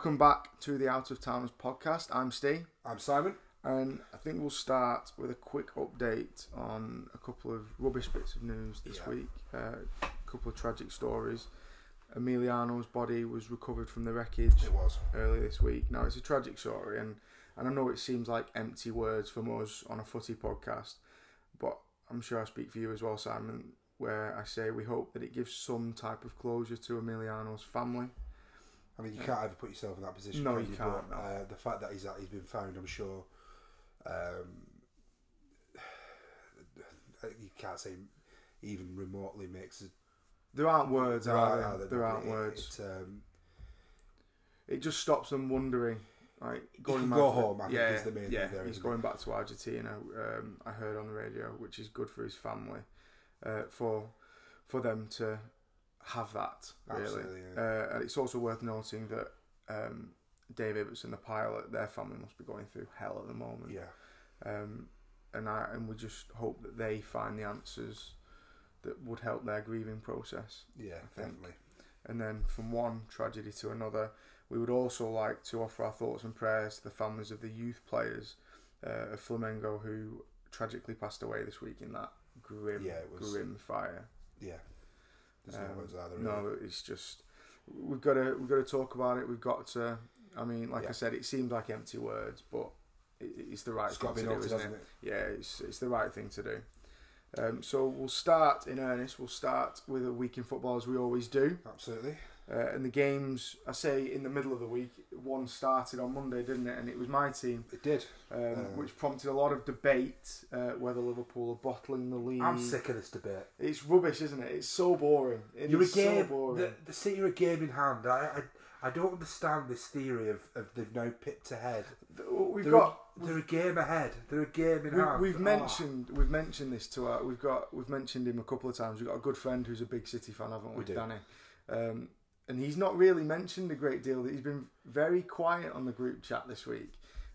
Welcome back to the Out of Towners podcast. I'm Steve, I'm Simon. and I think we'll start with a quick update on a couple of rubbish bits of news this Yeah. week. Uh, a couple of tragic stories. Emiliano's body was recovered from the wreckage It was. earlier this week. Now it's a tragic story, and and I know it seems like empty words from us on a footy podcast, but I'm sure I speak for you as well, Simon. Where I say we hope that it gives some type of closure to Emiliano's family. I mean, you can't ever put yourself in that position. No, can you But, can't, no. Uh, the fact that he's that he's been found, I'm sure. Um, you can't say even remotely makes. it- There aren't words, There are are- there? There aren't it- words. It, um, It just stops them wondering. Like going back, go home, I think, yeah, is the main yeah. thing there, he's going back to Argentina. Um, I heard on the radio, which is good for his family, uh, for for them to have that. Really, Absolutely, yeah. uh, and it's also worth noting that um, Dave Ibbotson, the pilot, their family must be going through hell at the moment. yeah, Um, and I and we just hope that they find the answers that would help their grieving process. yeah, definitely. And then from one tragedy to another, we would also like to offer our thoughts and prayers to the families of the youth players uh, of Flamengo who tragically passed away this week in that grim, Yeah, was- grim fire. Yeah, there's no Um, words either. Really. No, it's just we've got to we've got to talk about it. We've got to. I mean, like I said, it seems like empty words, but it, it's the right it's thing to do, isn't it? it? Yeah, it's it's the right thing to do. Um, so we'll start in earnest. We'll start with a week in football as we always do. Absolutely. Uh, and the games, I say in the middle of the week, one started on Monday, didn't it? And it was my team, It did. um, Uh, which prompted a lot of debate uh, whether Liverpool are bottling the lead. I'm sick of this debate. It's rubbish, isn't it? It's so boring. It You're a game. so boring. the, the City are a game in hand. I, I, I don't understand this theory of, of they've now pipped ahead. We've they're got. A, they're a game ahead. They're a game in We, hand. we've Ah. mentioned we've mentioned this to our we've got we've mentioned him a couple of times. We've got a good friend who's a big City fan, haven't we, We do. Danny? Um, and he's not really mentioned a great deal. That he's been very quiet on the group chat this week.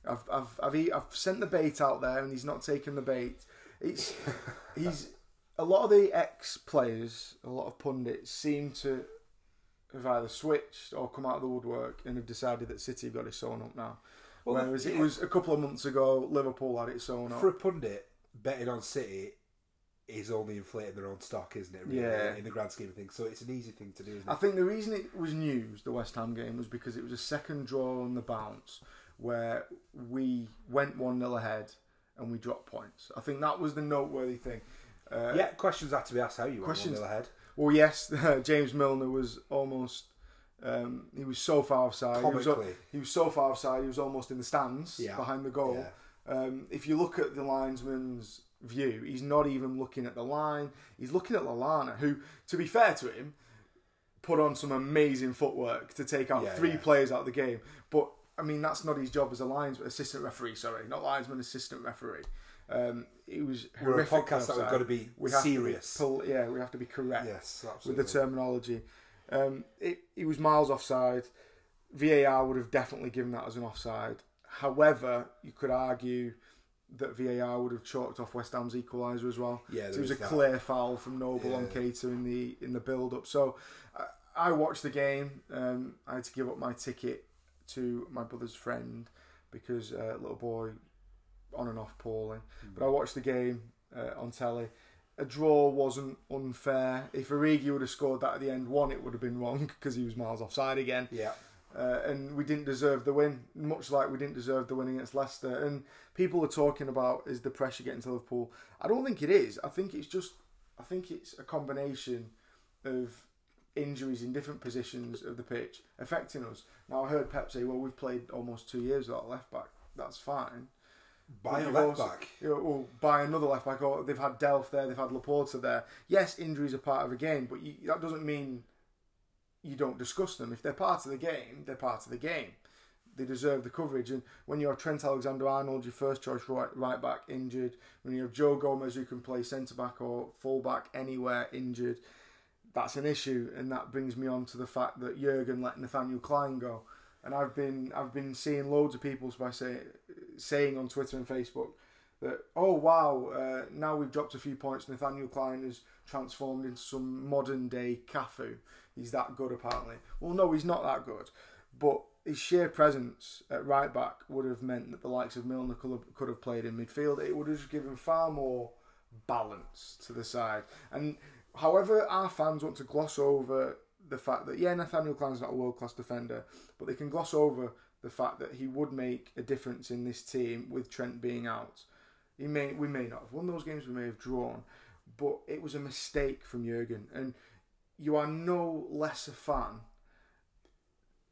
I've I've I've, I've sent the bait out there, and he's not taken the bait. It's he's a lot of the ex players, a lot of pundits seem to have either switched or come out of the woodwork and have decided that City have got it sewn up now. Well, Whereas it was a couple of months ago, Liverpool had it sewn up. For a pundit, betting on City is only inflating their own stock, isn't it? Really, Yeah. In the grand scheme of things, so it's an easy thing to do, isn't I think the reason it was news, the West Ham game, was because it was a second draw on the bounce where we went 1 0 ahead and we dropped points. I think that was the noteworthy thing. Uh, yeah, questions had to be asked. How you Questions- one ahead? Well, yes, James Milner was almost. Um, he was so far offside. He was, Comically, he was so far offside. He was almost in the stands Yeah. behind the goal. yeah. Um, if you look at the linesman's view, he's not even looking at the line. He's looking at Lallana, who, to be fair to him, put on some amazing footwork to take out Yeah, three yeah. players out of the game. But I mean, that's not his job as a linesman, assistant referee. Sorry, not linesman, assistant referee. Um, he was We're a horrific podcast that we've got to be We have to be serious. yeah, we have to be correct yes, with the terminology. Um, it, he was miles offside. VAR would have definitely given that as an offside. However, you could argue that VAR would have chalked off West Ham's equaliser as well. Yeah, So it was a that. clear foul from Noble on Yeah. Keita in the in the build up. So I, I watched the game. Um, I had to give up my ticket to my brother's friend because uh, little boy on and off poorly. But I watched the game uh, on telly. A draw wasn't unfair. If Origi would have scored that at the end, one, it would have been wrong because he was miles offside again. Yeah, Uh, and we didn't deserve the win, much like we didn't deserve the win against Leicester. And people are talking about is the pressure getting to Liverpool? I don't think it is. I think it's just, I think it's a combination of injuries in different positions of the pitch affecting us. Now I heard Pep say, "Well, we've played almost two years without a left back. That's fine." by a left also- back. you know, or buy another left back, or they've had Delph there, they've had Laporte there. Yes, injuries are part of a game, but you, that doesn't mean you don't discuss them. If they're part of the game, they're part of the game. They deserve the coverage. And when you have Trent Alexander Arnold, your first choice right, right back, injured, when you have Joe Gomez who can play centre back or full back anywhere, injured, that's an issue. And that brings me on to the fact that Jurgen let Nathaniel Klein go. And I've been I've been seeing loads of people by say, saying on Twitter and Facebook that oh wow uh, now we've dropped a few points. Nathaniel Klein has transformed into some modern day Cafu. He's that good apparently. Well, no, he's not that good. But his sheer presence at right back would have meant that the likes of Milner could have, could have played in midfield. It would have given far more balance to the side. And however our fans want to gloss over the fact that yeah, Nathaniel Klein's not a world class defender, but they can gloss over the fact that he would make a difference in this team with Trent being out. He may we may not have won those games, we may have drawn, but it was a mistake from Jurgen, and you are no less a fan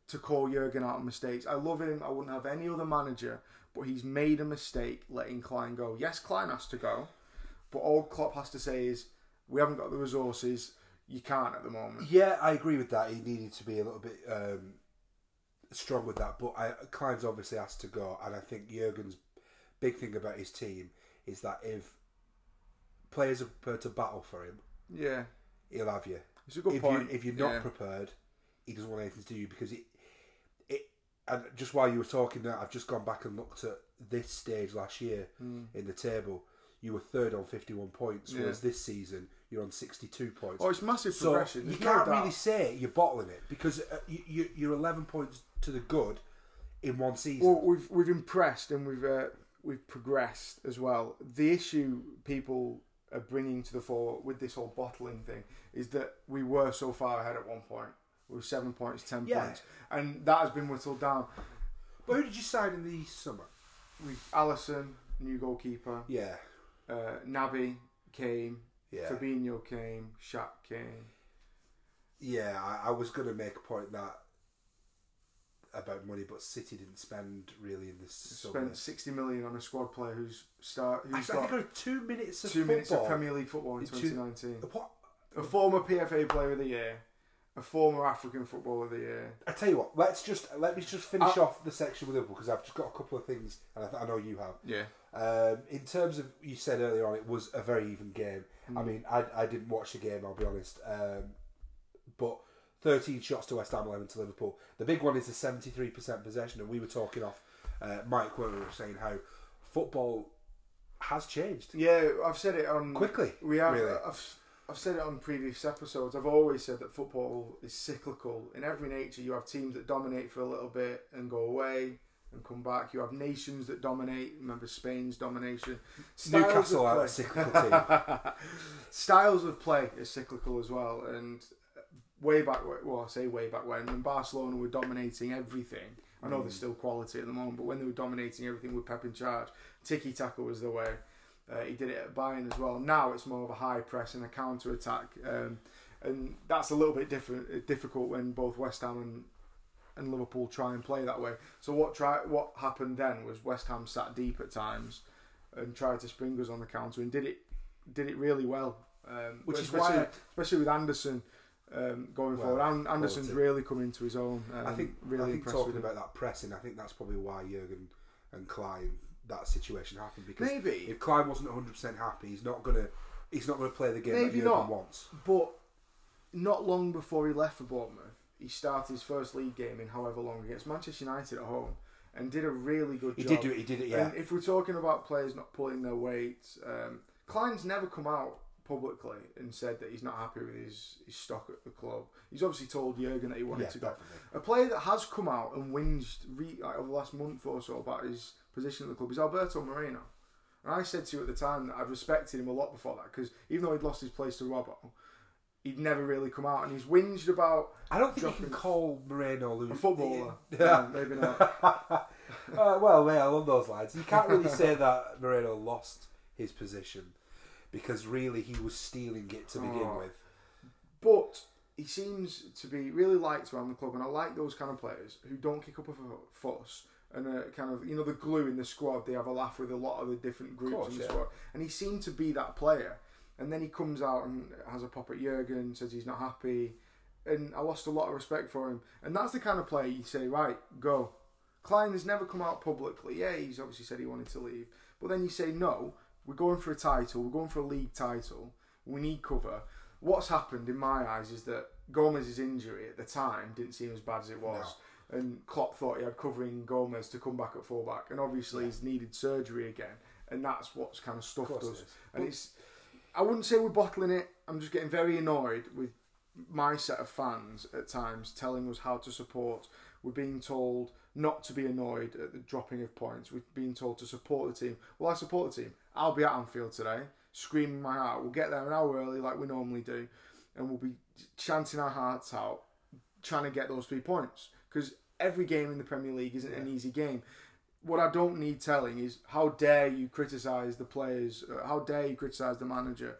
to call Jurgen out on mistakes. I love him. I wouldn't have any other manager, but he's made a mistake letting Klein go. Yes, Klein has to go, but all Klopp has to say is we haven't got the resources. You can't at the moment. Yeah, I agree with that. He needed to be a little bit um, strong with that, but I, Klein's obviously has to go, and I think Jurgen's big thing about his team is that if players are prepared to battle for him, Yeah, he'll have you. It's a good if point. You, if you're not Yeah. prepared, he doesn't want anything to do you because it. It and just while you were talking, that I've just gone back and looked at this stage last year Hmm. in the table. You were third on 51 points, Yeah. whereas this season you're on 62 points. oh, it's massive so progression. you can't no really say you're bottling it because uh, you, you, you're 11 points to the good in one season. Well, we've we've impressed and we've uh, we've progressed as well. The issue people are bringing to the fore with this whole bottling thing is that we were so far ahead at one point. We were seven points, ten Yeah. points, and that has been whittled down. but who did you sign in the summer? We Alisson, new goalkeeper, Yeah, uh, Naby came, yeah, Fabinho came, Shaq came. yeah. I, I was going to make a point that about money, but City didn't spend really in this. Spent sixty million on a squad player who's start I who's think got there two minutes of two minutes of. Premier League football in twenty nineteen. What? A former PFA Player of the Year, a former African Footballer of the Year. I tell you what. Let's just let me just finish I- off the section with Liverpool because I've just got a couple of things, and I, th- I know you have. Yeah. Um, in terms of you said earlier on, it was a very even game. Hmm. I mean, I, I didn't watch the game. I'll be honest. Um, but thirteen shots to West Ham, eleven to Liverpool. The big one is the seventy-three percent possession, and we were talking off. Uh, Mike we were saying how football has changed Yeah, I've said it on. quickly. We have. really. I've, I've said it on previous episodes. I've always said that football is cyclical. In every nature, you have teams that dominate for a little bit and go away and come back. You have nations that dominate. Remember Spain's domination. Styles Newcastle are a cyclical team. Styles of play is cyclical as well, and way back, well, I say way back when, when Barcelona were dominating everything. I know there's still quality at the moment, but when they were dominating everything with Pep in charge, tiki taka was the way. Uh, he did it at Bayern as well. Now it's more of a high press and a counter attack, um, and that's a little bit different, difficult when both West Ham and and Liverpool try and play that way. So what try what happened then was West Ham sat deep at times and tried to spring us on the counter and did it did it really well. Um, Which is especially, why especially with Anderson um, going Well, forward. An- Anderson's quality. really come into his own. Um, I think really I think impressed talking about that pressing, I think that's probably why Jurgen and Klein that situation happened because Maybe. if Klein wasn't 100 percent happy, he's not gonna he's not gonna play the game Maybe that Jurgen not. wants. But not long before he left for Bournemouth, he started his first league game in however long against Manchester United at home and did a really good He job. He did do it. He did it. Yeah. And if we're talking about players not pulling their weight, um, Klein's never come out publicly and said that he's not happy with his, his stock at the club. He's obviously told Jurgen that he wanted yeah, to go. definitely. A player that has come out and whinged re- like, over the last month or so about his position at the club is Alberto Moreno. And I said to you at the time that I'd respected him a lot before that because even though he'd lost his place to Robbo, he'd never really come out and he's whinged about I don't think you can call Moreno a footballer. Yeah. No, maybe not. uh, well, yeah, along those lines, you can't really say that Moreno lost his position because really he was stealing it to begin Oh. with. But he seems to be really liked around the club, and I like those kind of players who don't kick up a fuss and uh, kind of you know the glue in the squad. They have a laugh with a lot of the different groups course, in the yeah. squad, and he seemed to be that player. And then he comes out and has a pop at Jurgen, says he's not happy, and I lost a lot of respect for him. And that's the kind of player you say, right, go. Klein has never come out publicly. Yeah, he's obviously said he wanted to leave, but then you say no. We're going for a title. We're going for a league title. We need cover. What's happened in my eyes is that Gomez's injury at the time didn't seem as bad as it was, and Klopp thought he had covering Gomez to come back at fullback, and obviously he's needed surgery again, and that's what's kind of stuffed it us. is. And it's, I wouldn't say we're bottling it. I'm just getting very annoyed with my set of fans at times telling us how to support We're being told not to be annoyed at the dropping of points. We're being told to support the team. Well, I support the team. I'll be at Anfield today, screaming my heart. We'll get there an hour early, like we normally do, and we'll be chanting our hearts out, trying to get those three points. Because every game in the Premier League isn't an easy game. What I don't need telling is how dare you criticise the players? uh, How dare you criticise the manager?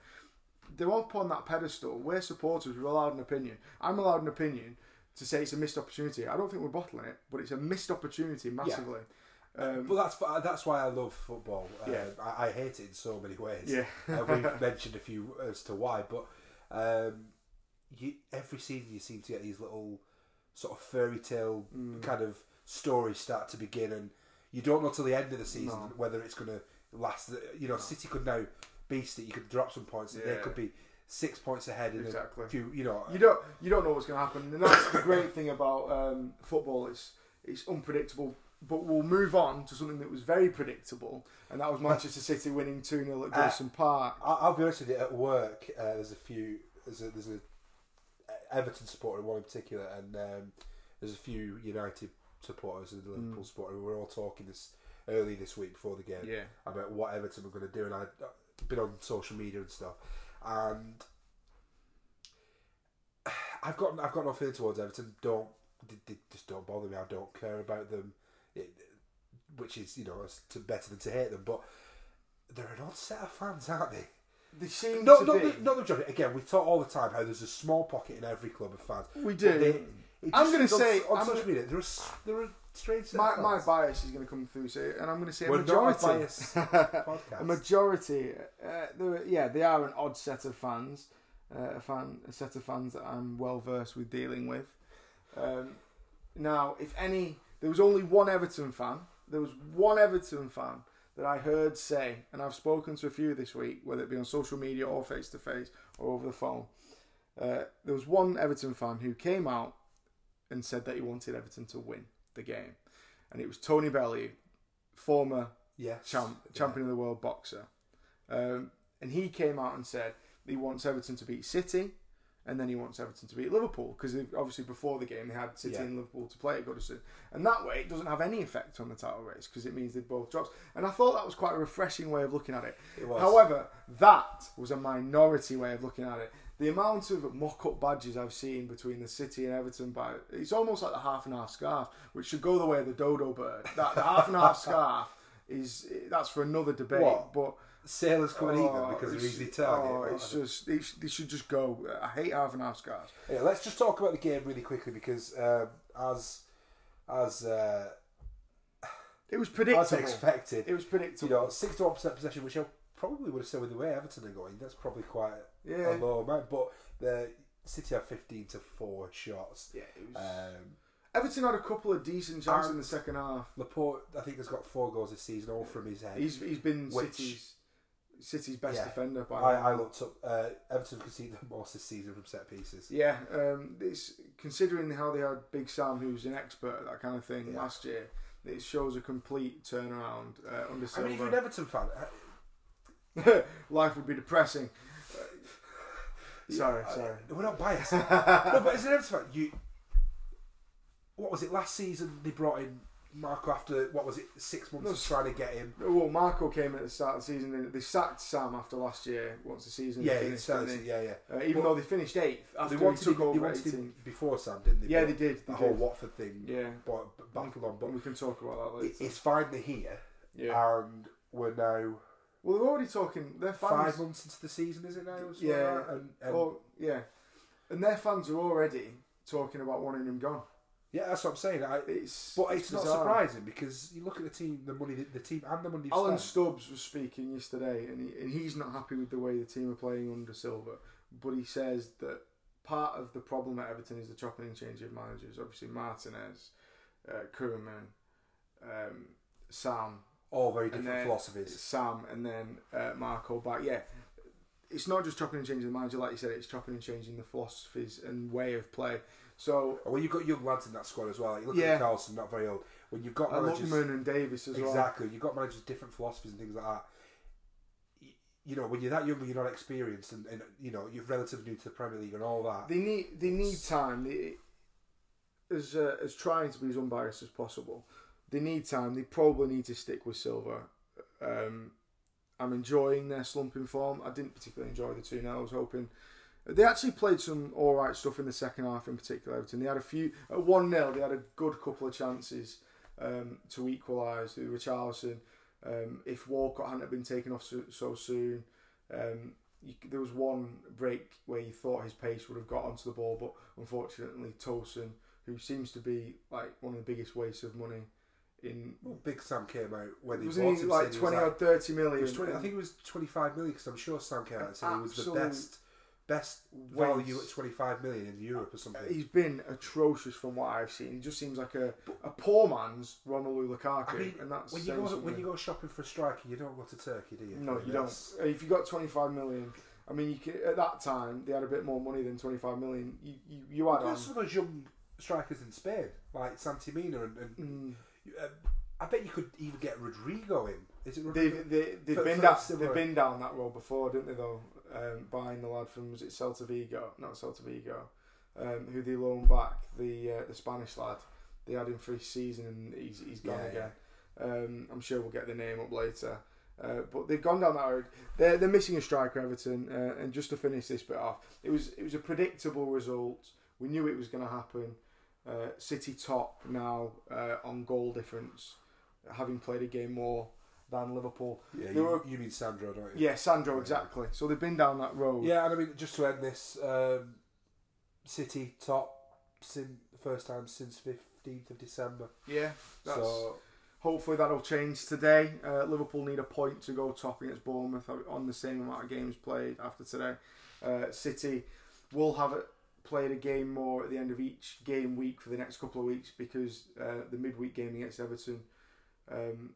They're up on that pedestal. We're supporters. We're allowed an opinion. I'm allowed an opinion to say it's a missed opportunity. I don't think we're bottling it, but it's a missed opportunity massively. Um, But that's that's why I love football. Uh, Yeah. I, I hate it in so many ways. Yeah. uh, we've mentioned a few as to why, but um, you, every season you seem to get these little sort of fairy tale Mm. kind of stories start to begin, and you don't know till the end of the season No. whether it's going to last. You know, City could now beast it. You could drop some points, and they could be six points ahead in Exactly. a few. You know, you don't you don't know what's going to happen, and that's the great thing about um, football. It's it's unpredictable. But we'll move on to something that was very predictable, and that was Manchester City winning two 0 at Uh, Park. I- I'll be honest with you. At work, uh, there's a few. There's a there's a Everton supporter, one in particular, and um, there's a few United supporters and Liverpool supporters. We were all talking this early this week before the game Yeah. about what Everton were going to do, and I'd uh, been on social media and stuff, and I've got I've got no feeling towards Everton. Don't they, they just don't bother me. I don't care about them, it, which is you know it's to better than to hate them, but. They're an odd set of fans, aren't they? They seem No, to not be. the, not the majority. Again, we talk all the time how there's a small pocket in every club of fans. we do. they- I'm gonna say- on, I'm social gonna- media, they're a, s- they're strange my, my bias is going to come through, so, and I'm going to say a We're majority. not a bias a majority, uh, yeah, they are an odd set of fans. Uh, a fan, a set of fans that I'm well versed with dealing with. Um, now, if any, there was only one Everton fan. There was one Everton fan that I heard say, and I've spoken to a few this week, whether it be on social media or face to face or over the phone. Uh, there was one Everton fan who came out and said that he wanted Everton to win the game, and it was Tony Bellew, former yes. champ, Yeah. champion of the world boxer. Um, and he came out and said he wants Everton to beat City, and then he wants Everton to beat Liverpool because obviously before the game they had City Yeah. and Liverpool to play at Goodison, and that way it doesn't have any effect on the title race because it means they both dropped. And I thought that was quite a refreshing way of looking at it. It was. However, that was a minority way of looking at it. The amount of mock-up badges I've seen between the City and Everton, by it's almost like the half and half scarf, which should go the way of the dodo bird. That the half and half scarf is that's for another debate. What? But Sailors come and eat them oh, because they're it's- easy target. Oh, it's just they, sh- they should just go. I hate half and half scarves. Yeah, let's just talk about the game really quickly because um, as as uh, It was as predictable. expected, It was predictable. you know, six to one percent possession, which I probably would have said with the way Everton are going. That's probably quite yeah. a low amount, but the City have fifteen to four shots. yeah it was, Um, Everton had a couple of decent chances in the second half. Laporte, I think, has got four goals this season, all from his head. He's he's been Which- City's City's best Yeah. defender by I. I looked up. Uh, Everton conceded the most this season from set pieces. Yeah, um, it's considering how they had Big Sam, who's an expert at that kind of thing Yeah. last year. It shows a complete turnaround uh, under I mean, if you're an Everton fan, uh, Life would be depressing. sorry, uh, sorry. we're not biased. no, but as an Everton fan, you. What was it last season? They brought in Marco after what was it? Six months No, of trying to get him. Well, Marco came at the start of the season. and They sacked Sam after last year. Once the season Yeah, finished, yeah, yeah. uh, even But- though they finished eighth after They he wanted, took him, they over wanted 18th. him before Sam, didn't they? Yeah, But they did. The they whole did. Watford thing Yeah, But, b- battled on, but we can talk about that later. it's they're here, yeah. and we're now well, they're already talking. Their fans. five months into the season, is it now? Yeah. like and, and Oh, yeah. And their fans are already talking about wanting him gone. Yeah, that's what I'm saying. I, It's But it's, not surprising because you look at the team, the money, the team, and the money. Alan spent. Stubbs was speaking yesterday, and, he, and he's not happy with the way the team are playing under Silver. But he says that part of the problem at Everton is the chopping and changing of managers. Obviously, Martinez, uh, Koeman, um, Sam, all very different philosophies. Sam, and then uh, Marco back. Yeah, it's not just chopping and changing the manager, like you said. It's chopping and changing the philosophies and way of play. So when you've got young lads in that squad as well, you look Yeah. at Carlson, not very old. When you've got managers, and Davies as well. exactly, you've got managers with different philosophies and things like that. You know, when you're that young you're not experienced, and, and you know you're relatively new to the Premier League and all that. They need they need time. They, as uh, as trying to be as unbiased as possible. They need time. They probably need to stick with Silver. Um, I'm enjoying their slumping form. I didn't particularly enjoy the two. Now I was hoping they actually played some all right stuff in the second half. In particular, Everton. They had a few at one 0 They had a good couple of chances um, to equalise through Richarlison. Um, if Walcott hadn't been taken off so, so soon, um, you, there was one break where you thought his pace would have got onto the ball, but unfortunately, Tosun, who seems to be like one of the biggest wastes of money in. Well, Big Sam came out when he was bought he him. like twenty like- or thirty it was 20, I think it was 25 million because I'm sure Sam came out and said he was the best best value at 25 million in Europe or something. He's been atrocious from what I've seen. He just seems like a, a poor man's Romelu Lukaku, I mean, and that's when you go when you go shopping for a striker, you don't go to Turkey, do you? No, you That's- don't. If you got 25 million, I mean, you at that time they had a bit more money than 25 million. You you, you add on. There's some of those young strikers in Spain, like Santi Mina, and, and Mm. uh, I bet you could even get Rodrigo in. Is it Rodrigo? They've they, they've For- been down they've been down that road before, didn't they? Though um, buying the lad from was it Celta Vigo? Not Celta Vigo. Um, who they loaned back the uh, the Spanish lad. They had him for his season and he's he's gone Yeah, again. Um, I'm sure we'll get the name up later. Uh, but they've gone down that road. They're, they're missing a striker, Everton. Uh, and just to finish this bit off, it was it was a predictable result. We knew it was going to happen. Uh, City top now uh, on goal difference, having played a game more than Liverpool. yeah, you, were- you mean Sandro, don't you? Yeah, Sandro, exactly. So they've been down that road. Yeah, and I mean, just to end this, um, City top sin first time since 15th of December. Yeah, that's, So hopefully that'll change today. Uh, Liverpool need a point to go top against Bournemouth on the same amount of games played after today. Uh, City will have it, played a game more at the end of each game week for the next couple of weeks because uh, the midweek game against Everton um,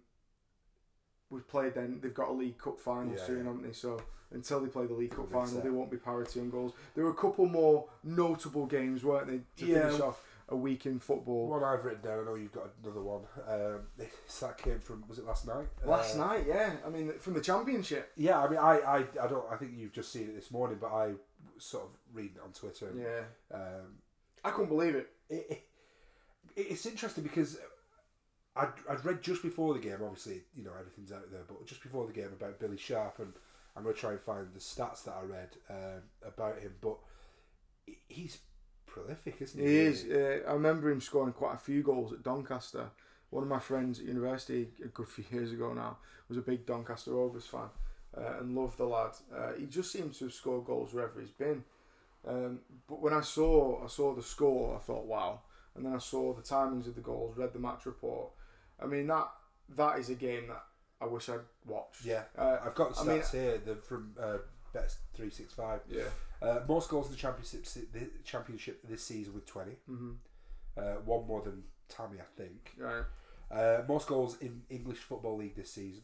was played then. They've got a League Cup final Yeah, soon, yeah. haven't they? So until they play the League Cup final, they won't be parity on goals. There were a couple more notable games, weren't they, to Yeah. finish off a week in football? one I've written down. I know you've got another one. Um, that came from was it last night? Last Uh, night, yeah. I mean, from the championship. Yeah, I mean, I, I, I don't. I think you've just seen it this morning, but I sort of reading it on Twitter. and, Yeah, Um, I couldn't believe it. it, it, it's interesting because I'd, I'd read just before the game, obviously, you know, everything's out there, but just before the game about Billy Sharp, and I'm going to try and find the stats that I read um, about him, but he's prolific, isn't he? He is. Uh, I remember him scoring quite a few goals at Doncaster. One of my friends at university a good few years ago now was a big Doncaster Rovers fan uh, and loved the lad. Uh, he just seems to have scored goals wherever he's been. Um, but when I saw I saw the score, I thought, wow. And then I saw the timings of the goals, read the match report. I mean that that is a game that I wish I'd watched. Yeah. Uh, I've got the I stats mean- here the, from uh, Best 365. yeah. Uh, most goals in the championship, the championship this season with 20. hmm Uh, one more than Tammy, I think. Right. Uh, most goals in English Football League this season,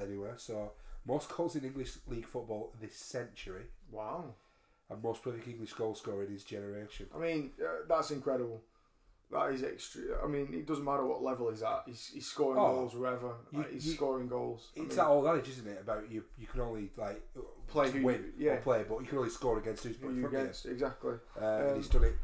anyway. So most goals in English League football this century, Wow. and most prolific English goal scorer in his generation. I mean, uh, that's incredible. That is extra. I mean, it doesn't matter what level he's at. He's, he's scoring Oh, goals wherever. you- Like, he's you- scoring goals. I It's mean, that old adage, isn't it? About you, you can only like Play who win yeah. or play, but you can only score against who's who put in you front of you. exactly. Uh, and Um, he's done it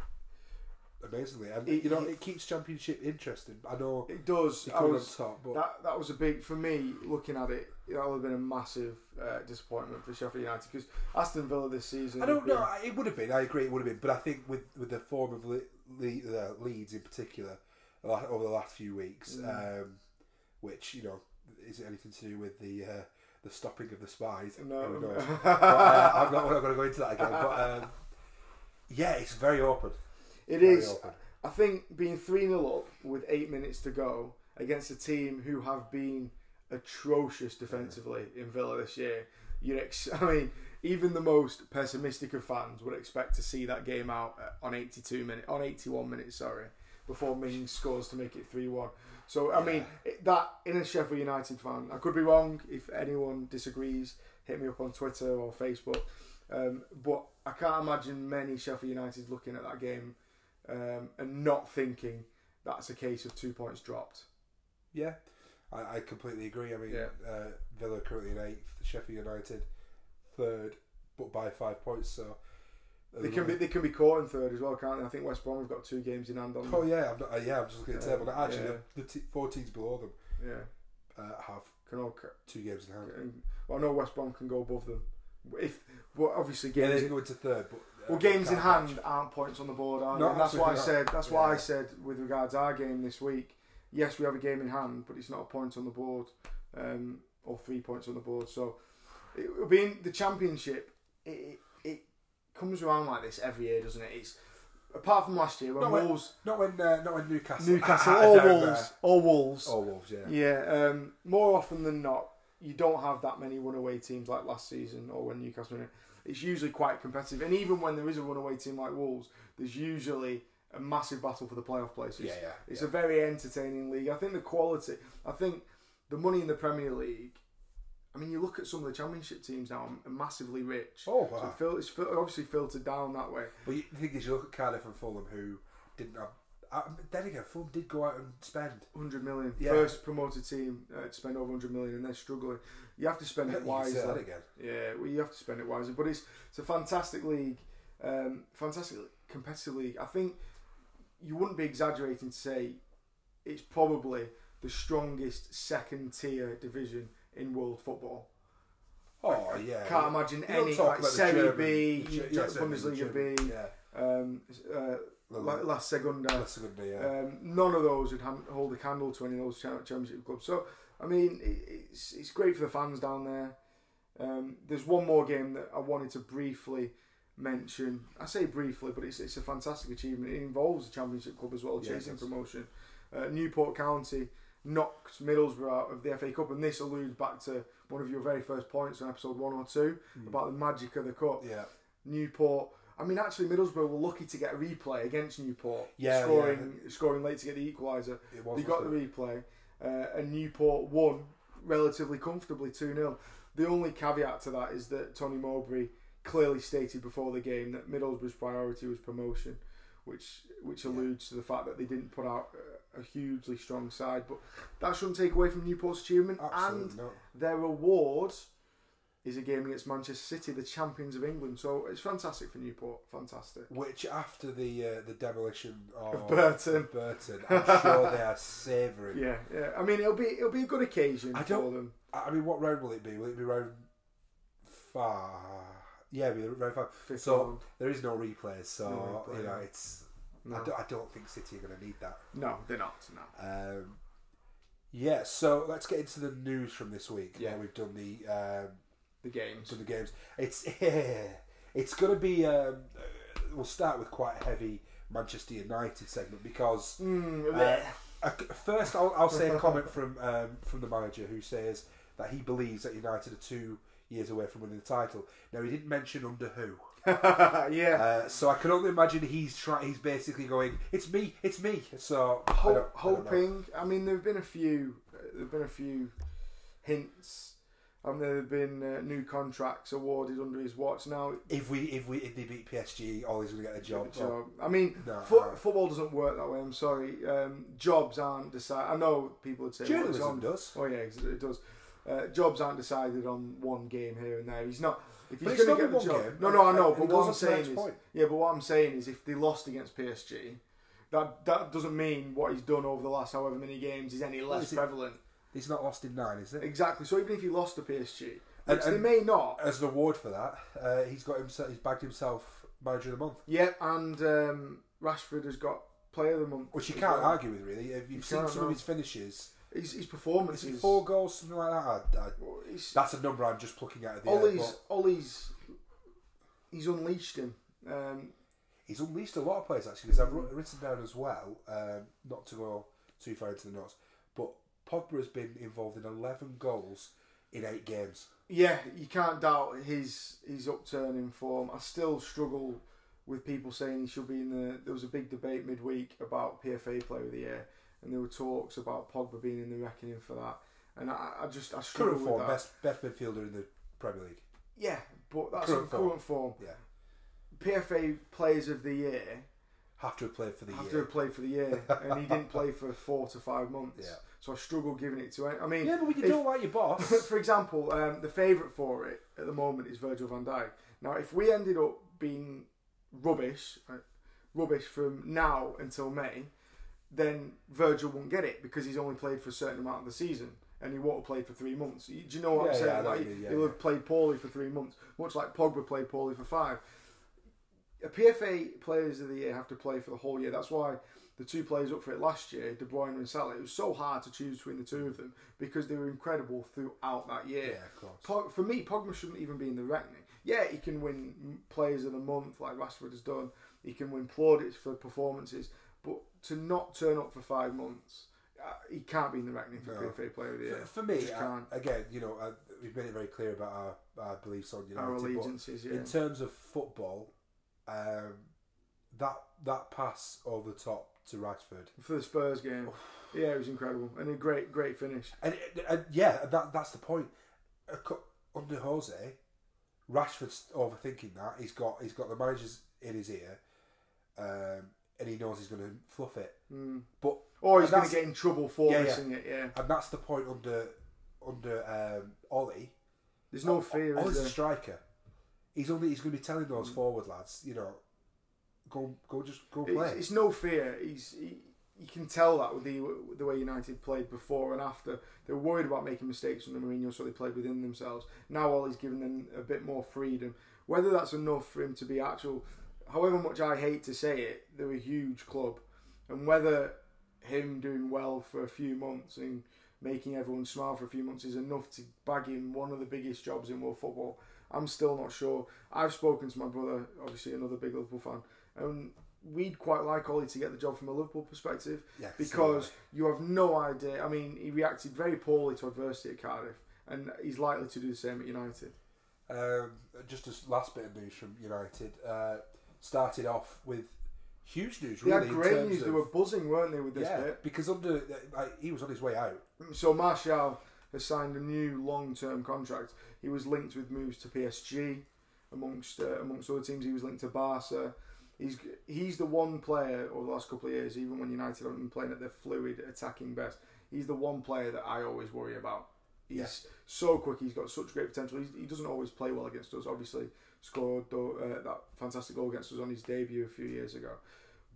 amazingly, and It- you know it- it keeps championship interesting. I know It does. I was, top, but that that was a big for me. Looking at it, that would have been a massive uh, disappointment for Sheffield United because Aston Villa this season. I don't have been- know. It would have been. I agree. It would have been. But I think with with the form of Le- Le- uh, Leeds in particular over the last few weeks, Mm. um, which you know, is it anything to do with the uh, the stopping of the spies? No. But, uh, I'm not, I'm not going to go into that again. But um, yeah, it's very open. It Very is. open. I think being 3 0 up with eight minutes to go against a team who have been atrocious defensively in Villa this year, you'd ex- I mean, even the most pessimistic of fans would expect to see that game out uh, on 82 minutes, on 81 minutes, sorry, before Mings scores to make it 3 1. So, I mean, it, that in a Sheffield United fan, I could be wrong. If anyone disagrees, hit me up on Twitter or Facebook. Um, but I can't imagine many Sheffield United looking at that game um, and not thinking that's a case of two points dropped. Yeah, I, I completely agree. I mean, Yeah. uh, Villa currently in eighth, Sheffield United third, but by five points. So They can be they can be caught in third as well, can't they? I think West Brom have got two games in hand on them. Oh yeah, I'm not, uh, yeah. I'm just looking at the table. now. Actually, yeah. the, the t- four teams below them Yeah, uh, have can all. ca- two games in hand. and- Well, I know West Brom can go above them. If well, obviously Yeah, games. they go into third, but uh, well, games in hand catch. aren't points on the board, are No, they? That's what I said. That's what I said with regards to our game this week. Yes, we have a game in hand, but it's not a point on the board, um, or three points on the board. So it will be in the championship. It, it, it comes around like this every year, doesn't it? It's apart from last year when Not when- Wolves, Not when uh, not when Newcastle. Newcastle, or. Wolves, or Wolves. Or Wolves, yeah. Yeah, um, more often than not, you don't have that many runaway teams like last season or when Newcastle win. It's usually quite competitive, and even when there is a runaway team like Wolves, there's usually a massive battle for the playoff places. Yeah, yeah. It's yeah. a very entertaining league. I think the quality, I think the money in the Premier League. I mean, you look at some of the Championship teams now, are massively rich. Oh, So wow. it fil- it's fil- obviously filtered down that way. But you, the thing is, you look at Cardiff and Fulham, who didn't have. Uh, then again, Fulham did go out and spend. 100 million. Yeah. First promoted team uh, to spend over 100 million, and they're struggling. You have to spend it wisely. that again. Yeah, well, you have to spend it wisely. But it's it's a fantastic league, um, fantastic competitive league. I think you wouldn't be exaggerating to say it's probably the strongest second tier division in world football. Oh yeah. Can't imagine You any like Serie B, yeah, yeah, Bundesliga German- B, Yeah. um, uh, La, La Segunda. That's a good day, yeah. Um, none of those would hand, hold a candle to any of those championship clubs. So, I mean, it's it's great for the fans down there. Um, there's one more game that I wanted to briefly mention. I say briefly, but it's it's a fantastic achievement. It involves a championship club as well, chasing promotion. Uh, Newport County knocked Middlesbrough out of the FA Cup, and this alludes back to one of your very first points on episode one or two Hmm. about the magic of the cup. yeah. Newport. I mean, actually, Middlesbrough were lucky to get a replay against Newport, Yeah, scoring scoring late to get the equaliser. They got the replay, uh, and Newport won relatively comfortably 2 0. The only caveat to that is that Tony Mowbray clearly stated before the game that Middlesbrough's priority was promotion, which which Yeah. alludes to the fact that they didn't put out a, hugely strong side. But that shouldn't take away from Newport's achievement. Absolutely And not. their reward is a game against Manchester City, the champions of England. So it's fantastic for Newport. Fantastic. Which after the uh, the demolition of, Of Burton. Burton, I'm sure they are savouring. Yeah, yeah. I mean, it'll be it'll be a good occasion I for don't- them. I mean, what round will it be? Will it be round far? Yeah, be round five. Fifth So there is no replays, so No replay, you know it's. No. I, don't, I don't think City are going to need that. No, they're not. No. Um, yeah, so let's get into the news from this week. Yeah. We've done the um, The games. done the games. It's it's going to be. Um, uh, we'll start with quite a heavy Manchester United segment because Mm, uh, first I'll, I'll say a comment from um, from the manager who says that he believes that United are two years away from winning the title. Now he didn't mention under who, yeah. uh, so I can only imagine he's trying. He's basically going, "It's me, it's me." So Ho- I don't hoping. I mean, there've been a few. Uh, there've been a few hints. And there have been uh, new contracts awarded under his watch now. If we if we if they beat PSG, Ollie's going to get a job. So, I mean, No, fo- no. football doesn't work that way. I'm sorry. Um, jobs aren't decided. I know people would say well, Journalism on- does. Oh yeah, it does. Uh, jobs aren't decided on one game here and there. He's not. If he's going to get the job, game. no, no, I know. But what I'm on to the saying is, point. yeah, but what I'm saying is, if they lost against PSG, that that doesn't mean what he's done over the last however many games is any less is prevalent. He's not lost in nine, is it? Exactly. So even if he lost to PSG, And- which they may not, As an award for that, uh, he's got himself. He's bagged himself manager of the month, yeah, and um, Rashford has got player of the month, which you can't well. argue with. Really, if you've seen some no. of his finishes, His, his is performances. four goals, something like that? I, I, that's a number I'm just plucking out of the air. Ollie's, but Ollie's, he's unleashed him. Um, He's unleashed a lot of players actually. Because I've written down as well, um, not to go too far into the notes, but Pogba has been involved in 11 goals in eight games. yeah, you can't doubt his his upturn in form. I still struggle with people saying he should be in the. There was a big debate midweek about PFA Player of the Year, and there were talks about Pogba being in the reckoning for that. And I, I just I struggle Current with form, that. best best midfielder in the Premier League. Yeah, but that's Current in form. current form. Yeah, PFA Players of the Year have to have played for the year. have to have played for the year, and he didn't play for four to five months. Yeah. So I struggle giving it to. Him i mean, Yeah, but when you if- don't like your boss, for example, um, the favourite for it at the moment is Virgil van Dijk. Now, if we ended up being rubbish, right, rubbish from now until May, then Virgil won't get it because he's only played for a certain amount of the season and he won't have played for three months. Do you know what Yeah, I'm saying? yeah, I know what like, mean, yeah, he'll have played poorly for three months, much like Pogba played poorly for five. A PFA players of the year have to play for the whole year. That's why the two players up for it last year, De Bruyne and Salah, it was so hard to choose between the two of them because they were incredible throughout that year. Yeah, of course. Pog, for me, Pogba shouldn't even be in the reckoning. Yeah, he can win Players of the Month like Rashford has done. He can win plaudits for performances, to not turn up for five months, uh, he can't be in the reckoning for No. PFA Player of the Year. For, for me, I- can't. again, you know, I, we've made it very clear about our, our beliefs on United. Our allegiances, yeah. In terms of football, um, that that pass over the top to Rashford, for the Spurs game, yeah, it was incredible and a great, great finish. and, and yeah, that that's the point. Under Jose, Rashford's overthinking that. He's got he's got the managers in his ear, um, and he knows he's going to fluff it. Mm. But Or he's going to get in trouble for Yeah, yeah. missing it. Yeah, and that's the point under under um, Ollie. there's no fear. Ollie's Is a striker. He's only he's going to be telling those forward lads, you know, go go just go play. It's, it's no fear. He's he, you can tell that with the the way United played before and after. They were worried about making mistakes under Mourinho, so they played within themselves. Now Ollie's given them a bit more freedom. Whether that's enough for him to be actual, however much I hate to say it, they're a huge club, and whether him doing well for a few months and making everyone smile for a few months is enough to bag him one of the biggest jobs in world football. I'm still not sure. I've spoken to my brother, obviously another big Liverpool fan, and we'd quite like Ollie to get the job from a Liverpool perspective because you have no idea. I mean, he reacted very poorly to adversity at Cardiff, and he's likely to do the same at United. Um, just a last bit of news from United. Uh, started off with huge news. They Really, had great news. Of, They were buzzing, weren't they, with this yeah, bit? because under like, he was on his way out. So Martial has signed a new long-term contract. He was linked with moves to PSG, amongst uh, amongst other teams. He was linked to Barca. He's he's the one player over the last couple of years, even when United haven't been playing at their fluid attacking best. He's the one player that I always worry about. He's Yeah. so quick. He's got such great potential. He's, he doesn't always play well against us. Obviously, scored uh, that fantastic goal against us on his debut a few years ago.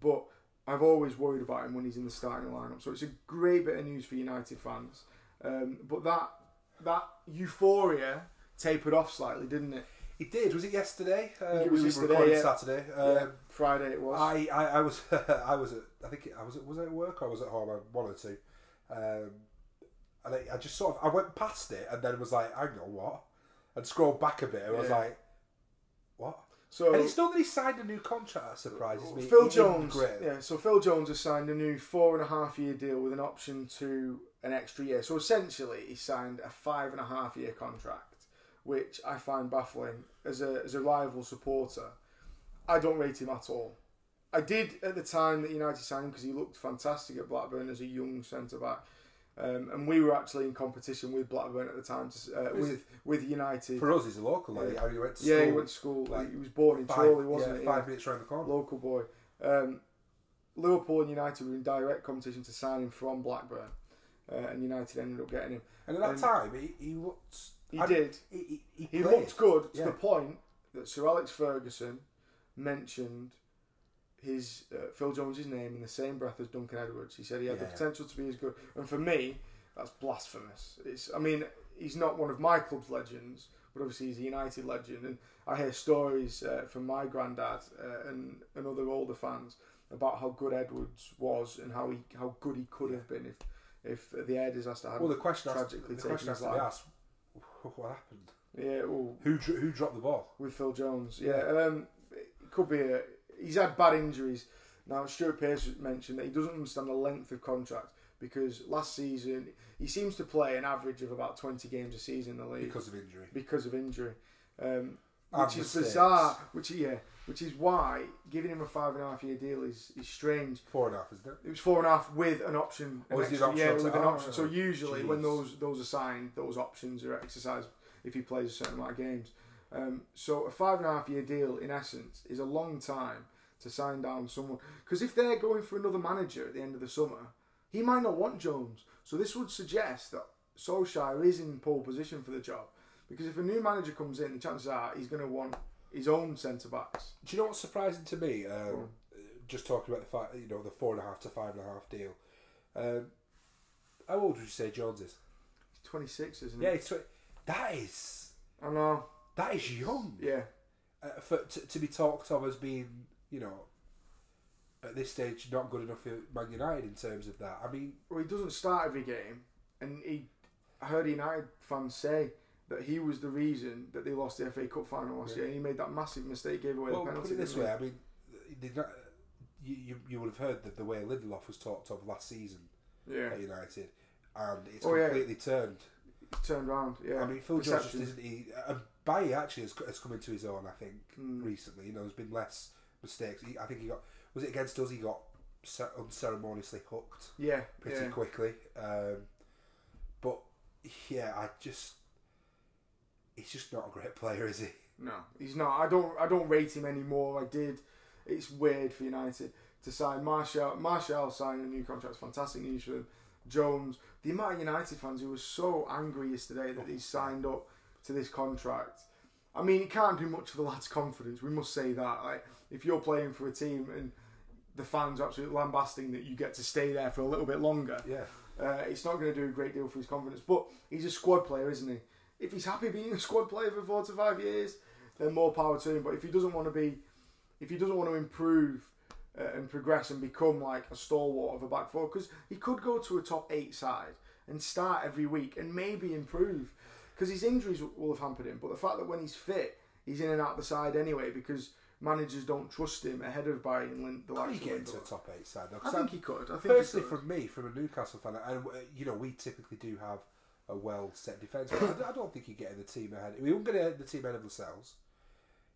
But I've always worried about him when he's in the starting lineup. So it's a great bit of news for United fans. Um, but that that euphoria tapered off slightly, didn't it? It did. Was it yesterday? Uh, it was we yesterday, yeah. Saturday. yeah, Um, Friday it was. I, I, I was I was at I think I was at, was I at work or I was at home? One or two. Um, and I, I just sort of I went past it and then was like, hang on, what? And scrolled back a bit and I was like, what? so and it's not that he signed a new contract. That surprises me. Phil He Jones, yeah. So Phil Jones has signed a new four and a half year deal with an option to an extra year. So essentially, he signed a five and a half year contract, which I find baffling as a as a rival supporter. I don't rate him at all. I did at the time that United signed him because he looked fantastic at Blackburn as a young centre back. Um, and we were actually in competition with Blackburn at the time to, uh, with with United. For us, he's a local. Like, Yeah. how he went to yeah, school. he went to school. like, he was born in five, Chorley, wasn't yeah, it? Five Yeah minutes round the corner. local boy. Um, Liverpool and United were in direct competition to sign him from Blackburn, uh, and United ended up getting him. And at that and- time, he, he looked. He I- did. He, he, he, He looked good to the point that Sir Alex Ferguson mentioned his uh, Phil Jones's name in the same breath as Duncan Edwards. He said he had the potential to be as good, and for me, that's blasphemous. It's. I mean, he's not one of my club's legends, but obviously he's a United legend, and I hear stories uh, from my granddad uh, and and other older fans about how good Edwards was and how he how good he could Yeah. have been if if the air disaster had Well, the question has, tragically the taken question has to be asked: What happened? Yeah, well, Who who dropped the ball? with Phil Jones. Yeah, um, it could be a. He's had bad injuries. Now Stuart Pearce mentioned that he doesn't understand the length of contract because last season he seems to play an average of about twenty games a season in the league Because of injury. because of injury, um, which is mistakes. bizarre. Which yeah, which is why giving him a five and a half year deal is, is strange. Four and a half, isn't it? It was four and a half with an option. An is it extra- an yeah, with an Oh, option. So usually when those those are signed, those options are exercised if he plays a certain amount of games. Um, so a five and a half year deal, in essence, is a long time to sign down someone. Because if they're going for another manager at the end of the summer, he might not want Jones. So this would suggest that Solskjaer is in pole position for the job. Because if a new manager comes in, the chances are he's going to want his own centre backs. Do you know what's surprising to me? Um, just talking about the fact, you know, the four and a half to five and a half deal. Um, how old would you say Jones is? He's 26, isn't he? Yeah, he? he's tw- that is I know. That is young Yeah. uh, for to, to be talked of as being, you know, at this stage not good enough for Man United in terms of that. I mean, Well, he doesn't start every game, and he. I heard United fans say that he was the reason that they lost the FA Cup final last Yeah. year, and he made that massive mistake, gave away well, the penalty. put it this way. he? I mean, not, you, you you would have heard that the way Lindelof was talked of last season Yeah, at United, and it's Oh, yeah. completely turned. he turned around. Yeah, I mean, Phil Jones just isn't he? Bailly actually has, has come into his own. I think Mm. recently, you know, there's been less mistakes. He, I think he got was it against us? He got unceremoniously hooked Yeah, pretty yeah. quickly. Um, but yeah, I just he's just not a great player, is he? No, he's not. I don't. I don't rate him anymore. I did. It's weird for United to sign Martial. Martial signing a new contract. is Fantastic news for them. Jones. The amount of United fans who were so angry yesterday that he signed up to this contract. I mean, it can't do much for the lad's confidence. We must say that. Like, if you're playing for a team and the fans are absolutely lambasting that you get to stay there for a little bit longer, Yeah, uh, it's not going to do a great deal for his confidence. But he's a squad player, isn't he? If he's happy being a squad player for four to five years, then more power to him. But if he doesn't want to be, if he doesn't want to improve uh, and progress and become like a stalwart of a back four, because he could go to a top eight side and start every week and maybe improve, because his injuries will have hampered him. But the fact that when he's fit, he's in and out the side anyway, because managers don't trust him ahead of Bayern and Lin- the likes of into a top eight side? though? I think I'm- he could. I think Personally, from me, from a Newcastle fan, and uh, you know, we typically do have a well set defence, but I I don't think he'd get in the team ahead. He wouldn't get in the team ahead of themselves.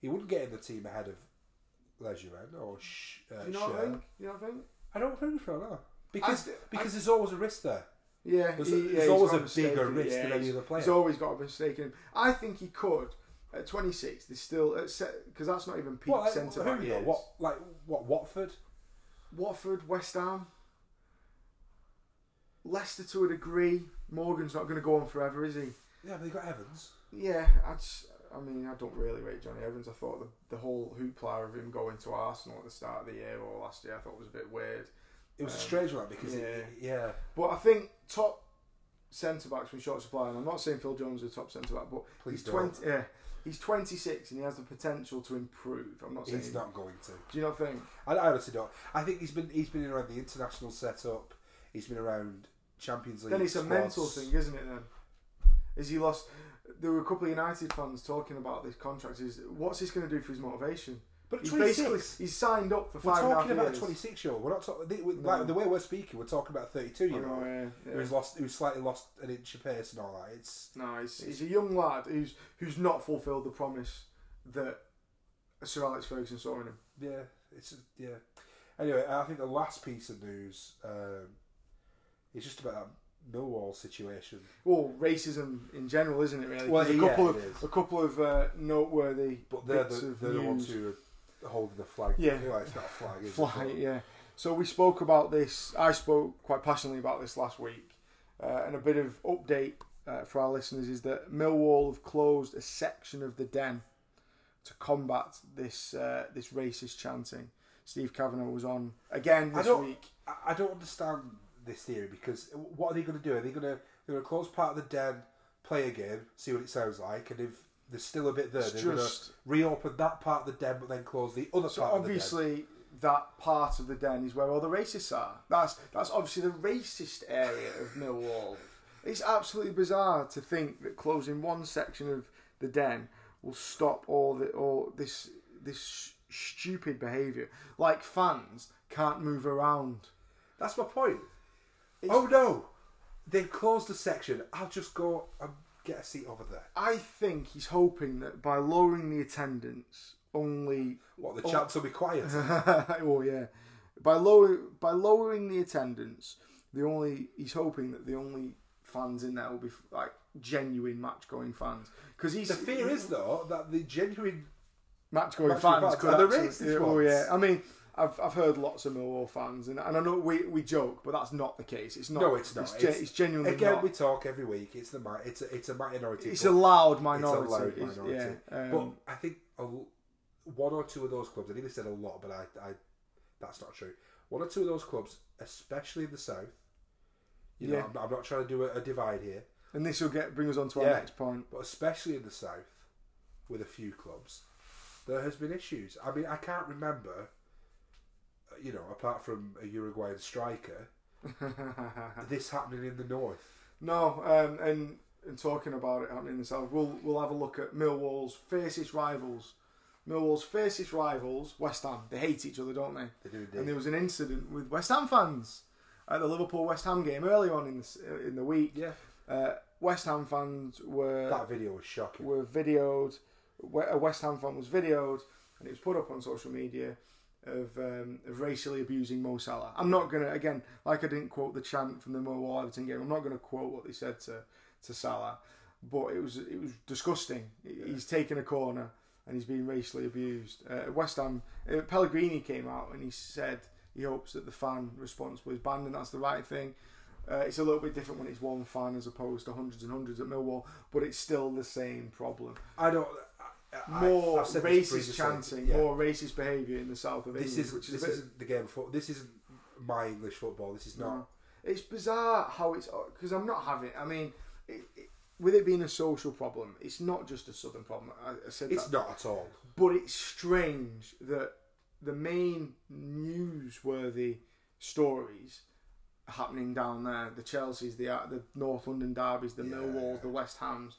He wouldn't get in the team ahead of Lejeune or Sh- uh, you know what I think? You know what I think? I don't think so, no. Because I- because there's always a risk there. Yeah, There's, he- there's yeah, always a bigger risk yeah, than any other player. He's always got a mistake in him. I think he could at 26. There's still uh, at set because that's not even peak like, centre who back. you what like what Watford? Watford, West Ham, Leicester to a degree. Morgan's not going to go on forever, is he? Yeah, but they got Evans. Yeah, I just, I mean, I don't really rate Jonny Evans. I thought the, the whole hoopla of him going to Arsenal at the start of the year or last year, I thought was a bit weird. It was a Um, strange one because it, yeah, But I think top centre backs from short supply, and I'm not saying Phil Jones is a top centre back, but please he's don't. 20. Yeah, he's 26 and he has the potential to improve. I'm not saying He's not going to. Do you not think? I, I honestly don't. I think he's been he's been around the international setup. He's been around Champions League. Then it's a mental thing, isn't it? Then is he lost? There were a couple of United fans talking about this contract. Is what's this going to do for his motivation? But He's 26, basically he's signed up for we're five and a half talking about a years. 26 year old. We're not talking No. like the way we're speaking. We're talking about a 32 I year old yeah, yeah. who's lost, who's slightly lost an inch of pace and all that. It's No, he's, he's a young lad who's who's not fulfilled the promise that Sir Alex Ferguson saw in him. yeah, it's yeah. Anyway, I think the last piece of news um, is just about that Millwall situation. Well, racism in general, isn't it? Really, Well, There's a couple of a couple of uh, noteworthy But they're the, they're the ones news. who are holding the flag. Yeah. Well, it's not a flag. Is it? Yeah. So we spoke about this. I spoke quite passionately about this last week, uh, and a bit of update uh, for our listeners is that Millwall have closed a section of the den to combat this uh, this racist chanting. Steve Kavanagh was on again I this don't- week. I- I don't understand this theory because what are they going to do? Are they going to they're going to close part of the den, play a game, see what it sounds like, and if there's still a bit there, It's they're just reopen that part of the den, but then close the other so part obviously that part of the den is where all the racists are. That's that's obviously the racist area of Millwall. It's absolutely bizarre to think that closing one section of the den will stop all the all this this stupid behaviour. Like fans can't move around. of the den. That's my point. It's- oh no, they've closed the section. I'll just go and get a seat over there. I think he's hoping that by lowering the attendance, only What the Oh. chants will be quiet. oh yeah. By lower by lowering the attendance, the only he's hoping that the only fans in there will be like genuine match going fans because he's the fear is though that the genuine match going fans fans could are the racist oh ones. yeah. I mean. I've, I've heard lots of Millwall fans, and, and I know we, we joke, but that's not the case. It's not. No, it's not. It's, It's- it's genuinely again not. we talk every week. It's the it's a, it's a minority. it's a loud minority. it's a loud It's- minority. yeah, but um, I think a one or two of those clubs. I nearly said a lot, but I, I that's not true. One or two of those clubs, especially in the south. You know, Yeah. I'm, I'm not trying to do a, a divide here, And this will get bring us on to our Yeah. next point. but especially in the south, with a few clubs, there has been issues. I mean, I can't remember. Uh, You know, apart from a Uruguayan striker, this happening in the north. no, um, and and talking about it happening in the south, we'll we'll have a look at Millwall's fiercest rivals. Millwall's fiercest rivals, West Ham. They hate each other, don't they? They do indeed. And there was an incident with West Ham fans at the Liverpool West Ham game earlier on in the, in the week. yeah, Uh, West Ham fans were that video was shocking. were videoed. A West Ham fan was videoed, and it was put up on social media of um, of racially abusing Mo Salah. I'm not gonna again, like I didn't quote the chant from the Millwall Everton game. I'm not gonna quote what they said to to Salah, but it was it was disgusting. He's taken a corner and he's being racially abused. Uh, West Ham uh, Pellegrini came out and he said he hopes that the fan response was banned, and that's the right thing. Uh, it's a little bit different when it's one fan as opposed to hundreds and hundreds at Millwall, but it's still the same problem. I don't. I, I- More I've racist chanting, yeah. more racist behaviour in the south of This England, is which is this isn't the game of football. This isn't my English football. This is not. No. It's bizarre how it's because I'm not having. I mean, it, it, with it being a social problem, it's not just a southern problem. I, I said It's that, not at all. but it's strange that the main newsworthy stories happening down there, the Chelseas, the uh, the North London derbies, the Yeah. Millwalls, the West Hams,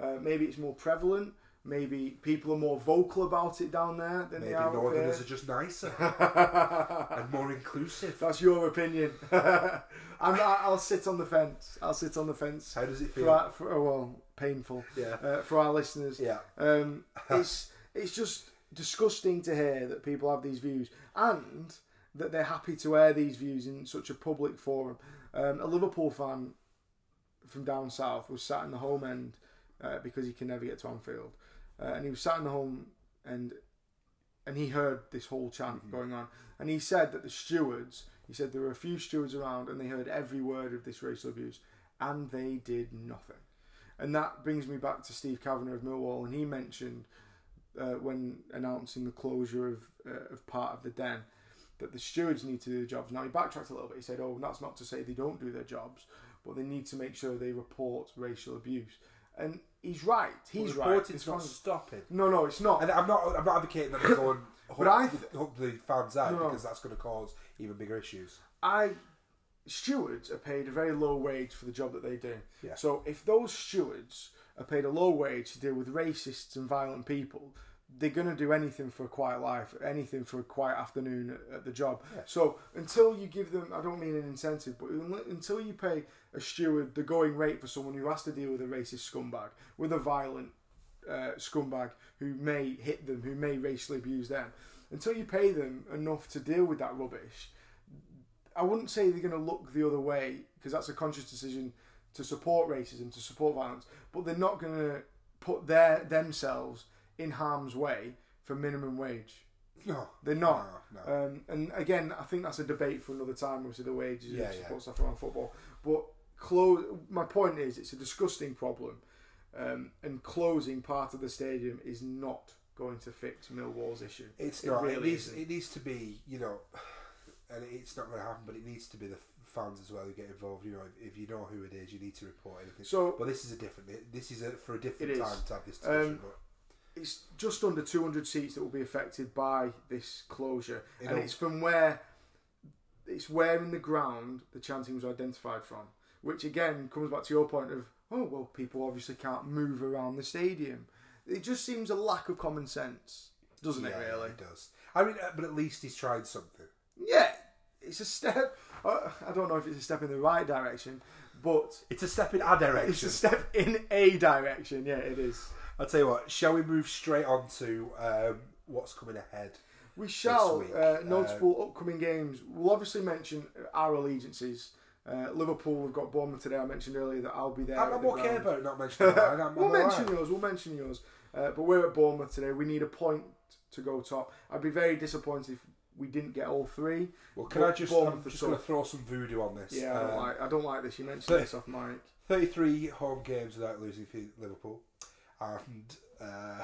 uh, maybe it's more prevalent. Maybe people are more vocal about it down there than Maybe they are Northerners are just nicer and more inclusive. That's your opinion. I'm not, I'll sit on the fence. I'll sit on the fence. How does it For, feel? our, for oh, well, painful Yeah, uh, for our listeners. yeah. Um, it's it's just disgusting to hear that people have these views and that they're happy to air these views in such a public forum. Um, a Liverpool fan from down south was sat in the home end uh, because he can never get to Anfield, uh, and he was sat in the home end, and he heard this whole chant going on, and he said that the stewards, he said there were a few stewards around, and they heard every word of this racial abuse, and they did nothing. And that brings me back to Steve Kavanagh of Millwall, and he mentioned uh, when announcing the closure of uh, of part of the den that the stewards need to do their jobs. Now he backtracked a little bit. He said, "Oh, that's not to say they don't do their jobs, but they need to make sure they report racial abuse." And he's right. He's Well, right. It's not stopping. No, no, it's not. And I'm not. I'm not advocating that they go and hook, But I th- hook the fans out no. because that's going to cause even bigger issues. I stewards are paid a very low wage for the job that they do. Yeah. So if those stewards are paid a low wage to deal with racists and violent people, they're going to do anything for a quiet life, anything for a quiet afternoon at, the job. Yeah. So until you give them, I don't mean an incentive, but until you pay a steward the going rate for someone who has to deal with a racist scumbag, with a violent uh, scumbag who may hit them, who may racially abuse them, until you pay them enough to deal with that rubbish, I wouldn't say they're going to look the other way because that's a conscious decision to support racism, to support violence, but they're not going to put their themselves in harm's way for minimum wage. No, They're not. No, no. Um, and again, I think that's a debate for another time, obviously the wages Yeah, and yeah. stuff around football. But close. My point is, it's a disgusting problem, um, and closing part of the stadium is not going to fix Millwall's issue. It's It not. It, needs. isn't. It needs to be. You know, and it's not going to happen. But it needs to be the fans as well who get involved. You know, if, if you know who it is, you need to report anything. So but this is a different. This is a, for a different It is. time to have this discussion. Um, but it's just under 200 seats that will be affected by this closure, and it's from where it's where in the ground the chanting was identified from, which again comes back to your point of oh well, people obviously can't move around the stadium. It just seems a lack of common sense, doesn't it? Really? it does. I mean, uh, but at least he's tried something. Yeah, it's a step. uh, I don't know if it's a step in the right direction, but It's a step in our direction. it's a step in a direction. Yeah, it is. I'll tell you what. Shall we move straight on to um, what's coming ahead? We shall. Uh, notable upcoming games. We'll obviously mention our allegiances. Uh, Liverpool, we've got Bournemouth today. I mentioned earlier that I'll be there. I'm, the okay about not mentioning mine. I'm, we'll I'm mention alright. yours. We'll mention yours. Uh, but we're at Bournemouth today. We need a point to go top. I'd be very disappointed if we didn't get all three. Well, can Bo- I just? Bournemouth I'm just going to throw some voodoo on this. Yeah, I don't Um, like. I don't like this. You mentioned so- this off mic. 33 home games without losing for Liverpool, and uh,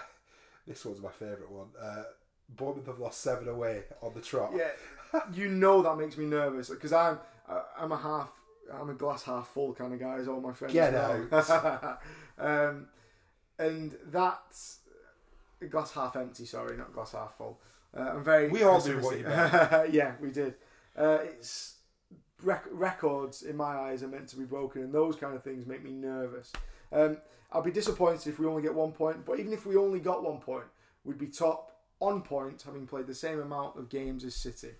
This one's my favourite one. Uh, Bournemouth have lost seven away on the trot. Yeah, you know that makes me nervous because I'm I- I'm a half I'm a glass half full kind of guy as all my friends Get know. um, and that's glass half empty. Sorry, not glass half full. Uh, I'm very. We all knew what you yeah, we did. Uh, it's rec- records in my eyes are meant to be broken, and those kind of things make me nervous. Um, I'll be disappointed if we only get one point, but even if we only got one point, we'd be top on point, having played the same amount of games as City.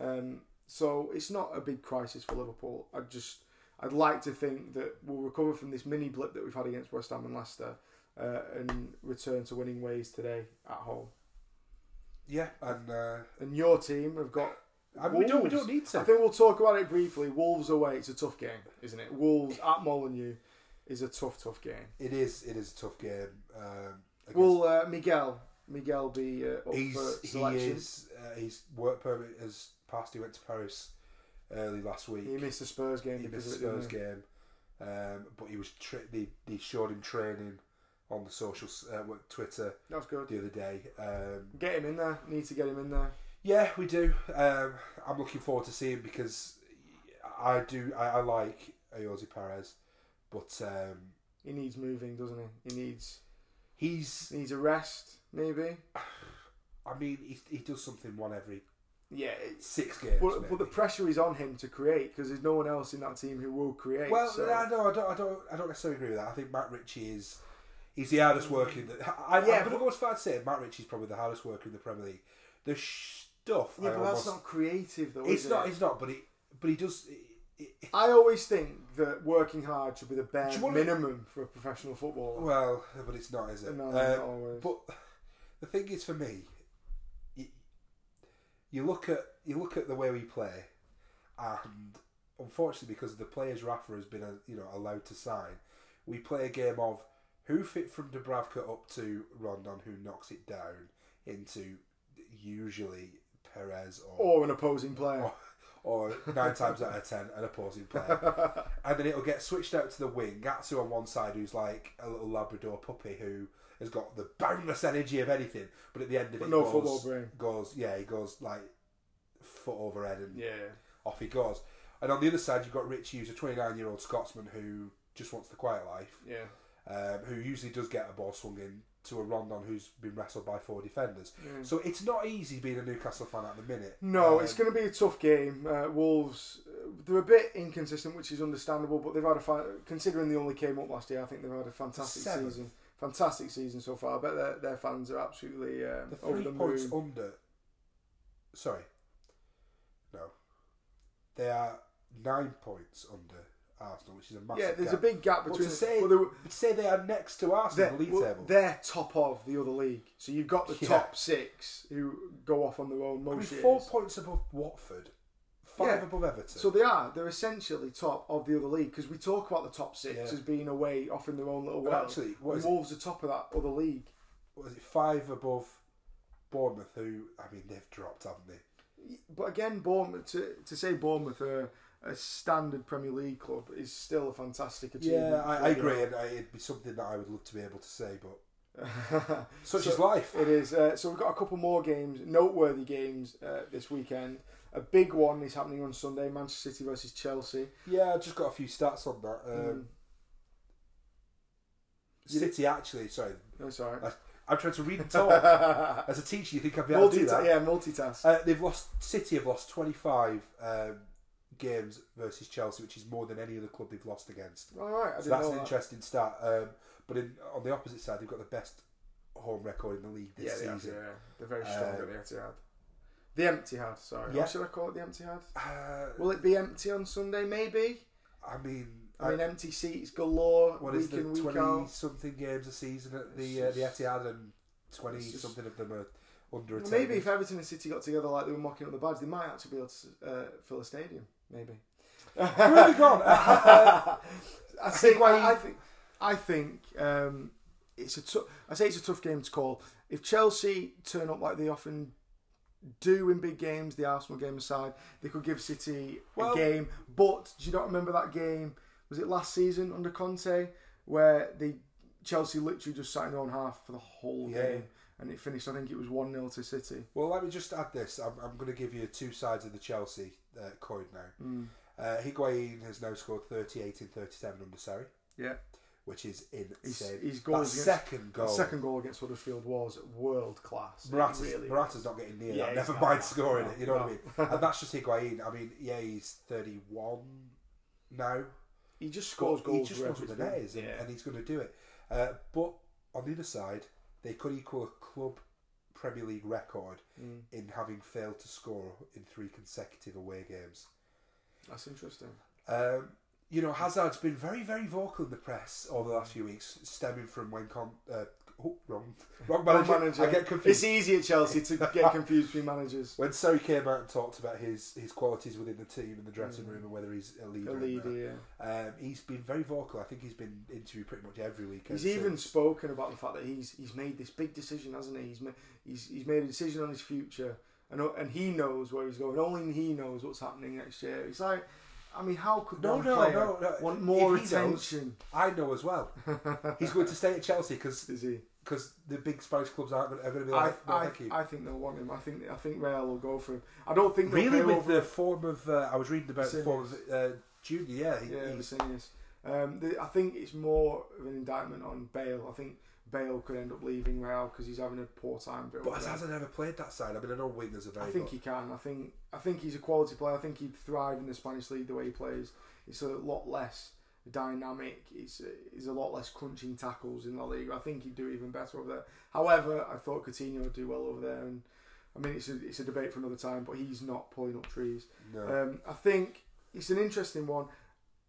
Um, so it's not a big crisis for Liverpool. I just I'd like to think that we'll recover from this mini blip that we've had against West Ham and Leicester uh, and return to winning ways today at home. Yeah, and uh, And your team have got. we don't we don't need to. I think we'll talk about it briefly. Wolves away, it's a tough game, isn't it? Wolves at Molineux is a tough, tough game. It is it is a tough game. Um, Will uh, Miguel Miguel be uh, up he's he is uh, his work permit has passed. He went to Paris early last week. He missed the Spurs game He missed the Spurs game, um, but he was tra- they, they showed him training on the social uh, Twitter? That's good. the other day. Um, Get him in there. Need to get him in there. yeah, we do. Um, I'm looking forward to seeing him because I do. I, I like Ayoze Perez, but um, He needs moving, doesn't he? He needs he's. needs a rest, maybe. I mean, he, he does something one every Yeah, six games. but, but the pressure is on him to create because there's no one else in that team who will create. Well, so. I know, I don't, I don't, I don't necessarily agree with that. I think Matt Ritchie is, he's the hardest working. I, Yeah, I'm going to go as far as say Matt Ritchie is probably the hardest worker in the Premier League. The stuff, yeah, I but almost, that's not creative though. it's not, It? it's not, but he, but he does. It, it, I always think that working hard should be the bare Do you wanna- minimum for a professional footballer. well, but it's not, is it? no, Um, not always. But the thing is, for me, you, you look at you look at the way we play, and unfortunately, because the players Rafa has been, you know, allowed to sign, we play a game of who fit from Dubravka up to Rondon, who knocks it down into usually Perez or or an opposing player. or, or nine times out of ten an opposing player, and then it'll get switched out to the wing. Atsu on one side, who's like a little Labrador puppy who has got the boundless energy of anything, but at the end of But it, no goes, football brain. goes yeah, he goes like foot over head and Yeah. off he goes. And on the other side, you've got Ritchie, who's a 29 year old Scotsman who just wants the quiet life, Yeah. um, who usually does get a ball swung in to a Rondon who's been wrestled by four defenders. Yeah. So it's not easy being a Newcastle fan at the minute. No, Um, it's going to be a tough game. Uh, Wolves, uh, they're a bit inconsistent, which is understandable, but they've had a considering they only came up last year. I think they've had a fantastic Seventh. season. Fantastic season so far. I bet their, their fans are absolutely um, The over three the points moon. under. Sorry. No. They are nine points under Arsenal, which is a massive Yeah, there's gap. a big gap But between. to say, but they were- say they are next to Arsenal they're, in the league well, table. they're top of the other league. So you've got the Yeah. top six who go off on their own I most mean, four points above Watford, five Yeah. above Everton. So they are. They're essentially top of the other league because we talk about the top six Yeah. as being away off in their own little But world. actually, is it? Wolves are top of that other league. What is it? Five above Bournemouth, who I mean they've dropped, haven't they? But again, Bournemouth to, to say Bournemouth are a standard Premier League club is still a fantastic achievement. Yeah, I, I agree, and I, it'd be something that I would love to be able to say, but such So- is life. It is. Uh, so we've got a couple more games, noteworthy games uh, this weekend. A big one is happening on Sunday: Manchester City versus Chelsea. Yeah, I just got a few stats on that. Um, Mm. City actually, sorry, No, sorry. I'm trying to read and talk. As a teacher, you think I'd be able to do that? yeah, multitask. Uh, they've lost. City have lost 25 um, games versus Chelsea, which is more than any other club they've lost against. All right, I So that's an that. interesting stat. Um, but in, on the opposite side, they've got the best home record in the league Yeah, this have, season. yeah, they're very strong Um, at the Etihad. The Emptyhad, sorry. Yeah. What should I call it? The Emptyhad. Uh, Will it be empty on Sunday? Maybe. I mean, I mean, empty seats galore. what is the in, twenty out. something games a season at the uh, the Etihad, and twenty just- something of them are under maybe if Everton and City got together like they were mocking up the badge, they might actually be able to uh, fill a stadium. Maybe. Moving on. I think. I, I think. I think um, it's a. T- I say it's a tough game to call. If Chelsea turn up like they often do in big games, the Arsenal game aside, they could give City Well- a game. But do you not remember that game? Was it last season under Conte where they Chelsea literally just sat in their own half for the whole Yeah. game? and it finished. I think it was one 0 to City. Well, let me just add this. I'm, I'm going to give you two sides of the Chelsea uh, coin now. Mm. Uh, Higuain has now scored 38 in 37 under Sarri, Yeah, which is his, insane. his that goals against second goal. second goal against Huddersfield was world class. Morata's, really Morata's not getting near Yeah, that. Never mind No, scoring no, it. You know what I mean? And that's just Higuain. I mean, yeah, he's 31 now. He just scores goals. He just knows what the net is, and, Yeah. and he's going to do it. Uh, but on the other side, they could equal a club Premier League record Mm. in having failed to score in three consecutive away games. That's interesting. Um, you know, Hazard's been very, very vocal in the press over the last few weeks, stemming from when Con. Uh, oh, wrong, wrong manager. Wrong manager. I get confused. It's easy at Chelsea to get confused between managers. When Sarri came out and talked about his, his qualities within the team and the dressing Mm. room and whether he's a leader, A leader, yeah. um, he's been very vocal. I think he's been interviewed pretty much every week. He's even spoken about the fact that he's he's made this big decision, hasn't he? He's ma- he's he's made a decision on his future, and and he knows where he's going. Only he knows what's happening next year. It's like, I mean, how could No, one no, player no, no. want more he knows- attention? I know as well. He's going to stay at Chelsea because Is he? the big Spanish clubs aren't going, to be I, like, no, I, thank you. I think they'll want him. I think I think Real will go for him. I don't think really, with the form of, uh, I was reading about the form of uh, Junior, yeah, he, yeah, Vinicius. Um, the, I think it's more of an indictment on Bale. I think Bale could end up leaving Real because he's having a poor time. but has hasn't ever played that side. I mean, I know wingers are very I think good. he can. I think I think he's a quality player. I think he'd thrive in the Spanish league the way he plays. It's a lot less dynamic. It's he's a lot less crunching tackles in La Liga. I think he'd do even better over there. However, I thought Coutinho would do well over there, and I mean it's a it's a debate for another time. But he's not pulling up trees. no. Um, I think it's an interesting one.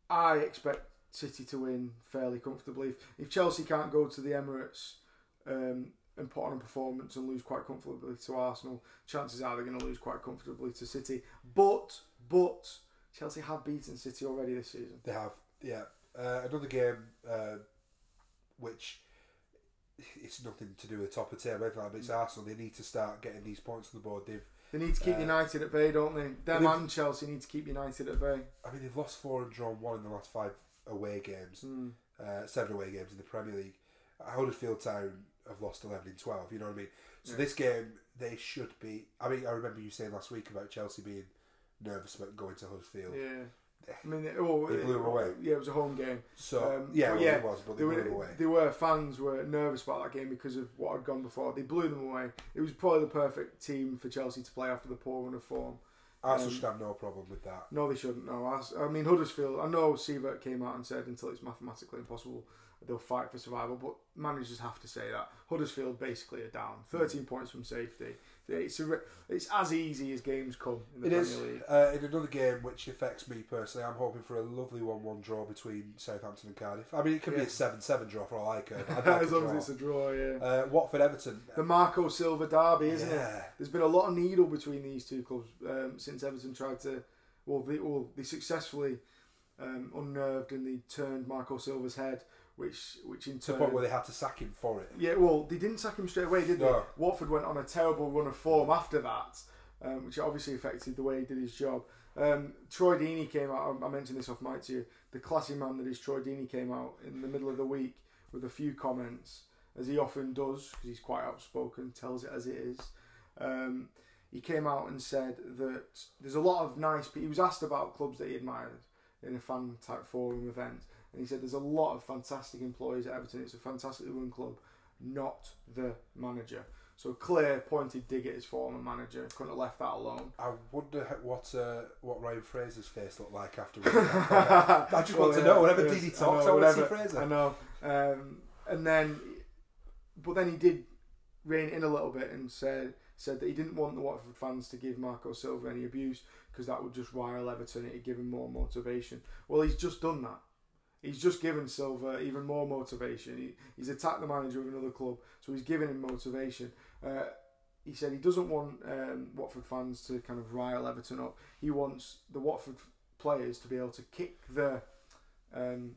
I expect City to win fairly comfortably. If, if Chelsea can't go to the Emirates um, and put on a performance and lose quite comfortably to Arsenal, chances are they're going to lose quite comfortably to City. But but Chelsea have beaten City already this season. They have, yeah. Uh, another game uh, which it's nothing to do with the top of the table, anything like that, but it's Arsenal. They need to start getting these points on the board. They've, They need to keep Uh, United at bay, don't they? Them and Chelsea need to keep United at bay. I mean, they've lost four and drawn one in the last five away games, Mm. uh, seven away games in the Premier League. Huddersfield Town have lost eleven in twelve. You know what I mean? So Yeah. this game they should be. I mean, I remember you saying last week about Chelsea being nervous about going to Huddersfield. Yeah. I mean, they, oh, They blew them away. Yeah, it was a home game. So Um, yeah, well, yeah, it was, but they They blew were, them away. they were fans were nervous about that game because of what had gone before. They blew them away. It was probably the perfect team for Chelsea to play after the poor run of form. Arsenal um, should have no problem with that. No, they shouldn't. No, I, I mean Huddersfield. I know Siewert came out and said until it's mathematically impossible, they'll fight for survival. But managers have to say that Huddersfield basically are down. Thirteen points from safety. It's a, it's as easy as games come in the It Premier is League. uh, in another game which affects me personally. I'm hoping for a lovely one-one draw between Southampton and Cardiff. I mean, it could be a seven-seven draw for all I care. Like as long draw. as it's a draw, yeah. uh, Watford Everton. the Marco Silva derby, isn't it? yeah. There's been a lot of needle between these two clubs um, since Everton tried to, well, they, well, they successfully um, unnerved and they turned Marco Silva's head, which, which in To the point where they had to sack him for it. yeah, well, they didn't sack him straight away, did they? No. Watford went on a terrible run of form after that, um, which obviously affected the way he did his job. Um, Troy Deeney came out. I mentioned this off mic to you. The classy man that is Troy Deeney came out in the middle of the week with a few comments, as he often does, because he's quite outspoken, tells it as it is. Um, he came out and said that there's a lot of nice. He was asked about clubs that he admired in a fan type forum event, and he said there's a lot of fantastic employees at Everton. It's a fantastically run club, not the manager. So clear pointed dig at his former manager. Couldn't have left that alone. I wonder what uh, what Ryan Fraser's face looked like afterwards. I just want to know. Whenever yes, Didi I talks, know, I, want to see. Fraser. I know. Um, and then, but then he did rein in a little bit and said said that he didn't want the Watford fans to give Marco Silva any abuse because that would just rile Everton. It'd give him more motivation. Well, he's just done that. He's just given Silva even more motivation. He, he's attacked the manager of another club, so he's giving him motivation. Uh, he said he doesn't want um, Watford fans to kind of rile Everton up. He wants the Watford players to be able to kick the um,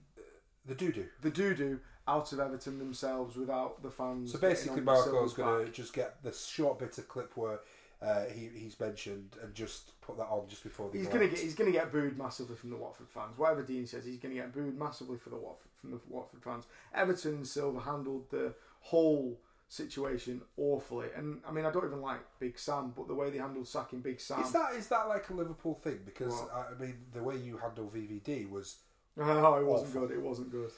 The doo doo. the doo doo out of Everton themselves without the fans. So basically, Marco's going to just get the short bit of clip where uh, he he's mentioned and just put that on just before the. He's gonna get he's gonna get booed massively from the Watford fans. Whatever Dean says, he's gonna get booed massively for the Watford from the Watford fans. Everton Silver handled the whole situation awfully. And I mean, I don't even like Big Sam, but the way they handled sacking Big Sam. Is that is that like a Liverpool thing? Because What? I I mean, the way you handle VVD was Oh, it wasn't Awful. good. It wasn't good.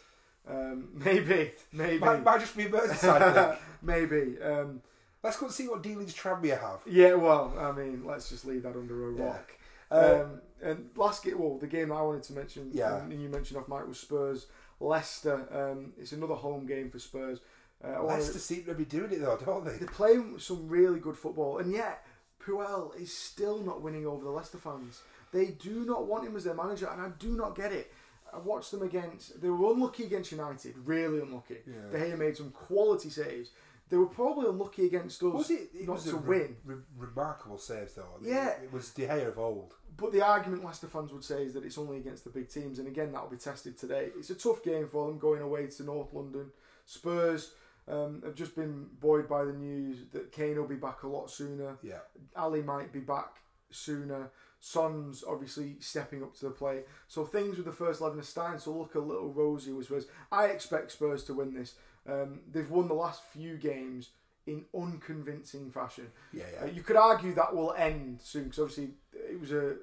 Um, maybe, maybe, might, might just be a Merseyside thing. maybe. Um, Let's go and see what dealings Tranmere have. yeah, well, I mean, let's just leave that under a Yeah. rock. Uh, Um, and last game, well, the game I wanted to mention, Yeah. um, and you mentioned off mic was Spurs, Leicester. Um, it's another home game for Spurs. Uh, Leicester seem to be doing it though, don't they? they're playing some really good football, and yet Puel is still not winning over the Leicester fans. They do not want him as their manager, and I do not get it. I watched them against. They were unlucky against United, really unlucky. Yeah. De Gea made some quality saves. They were probably unlucky against us Was it? It not was to re- win. re- remarkable saves though. Yeah. it was De Gea of old. But the argument Leicester fans would say is that it's only against the big teams, and again that'll be tested today. It's a tough game for them going away to North London. Spurs um, have just been buoyed by the news that Kane will be back a lot sooner. Yeah, Alli might be back sooner. Son's obviously stepping up to the plate. So things with the first 11 are starting to look a little rosy with Spurs. I expect Spurs to win this. Um, they've won the last few games in unconvincing fashion. yeah, Uh, yeah. you could argue that will end soon because obviously it was a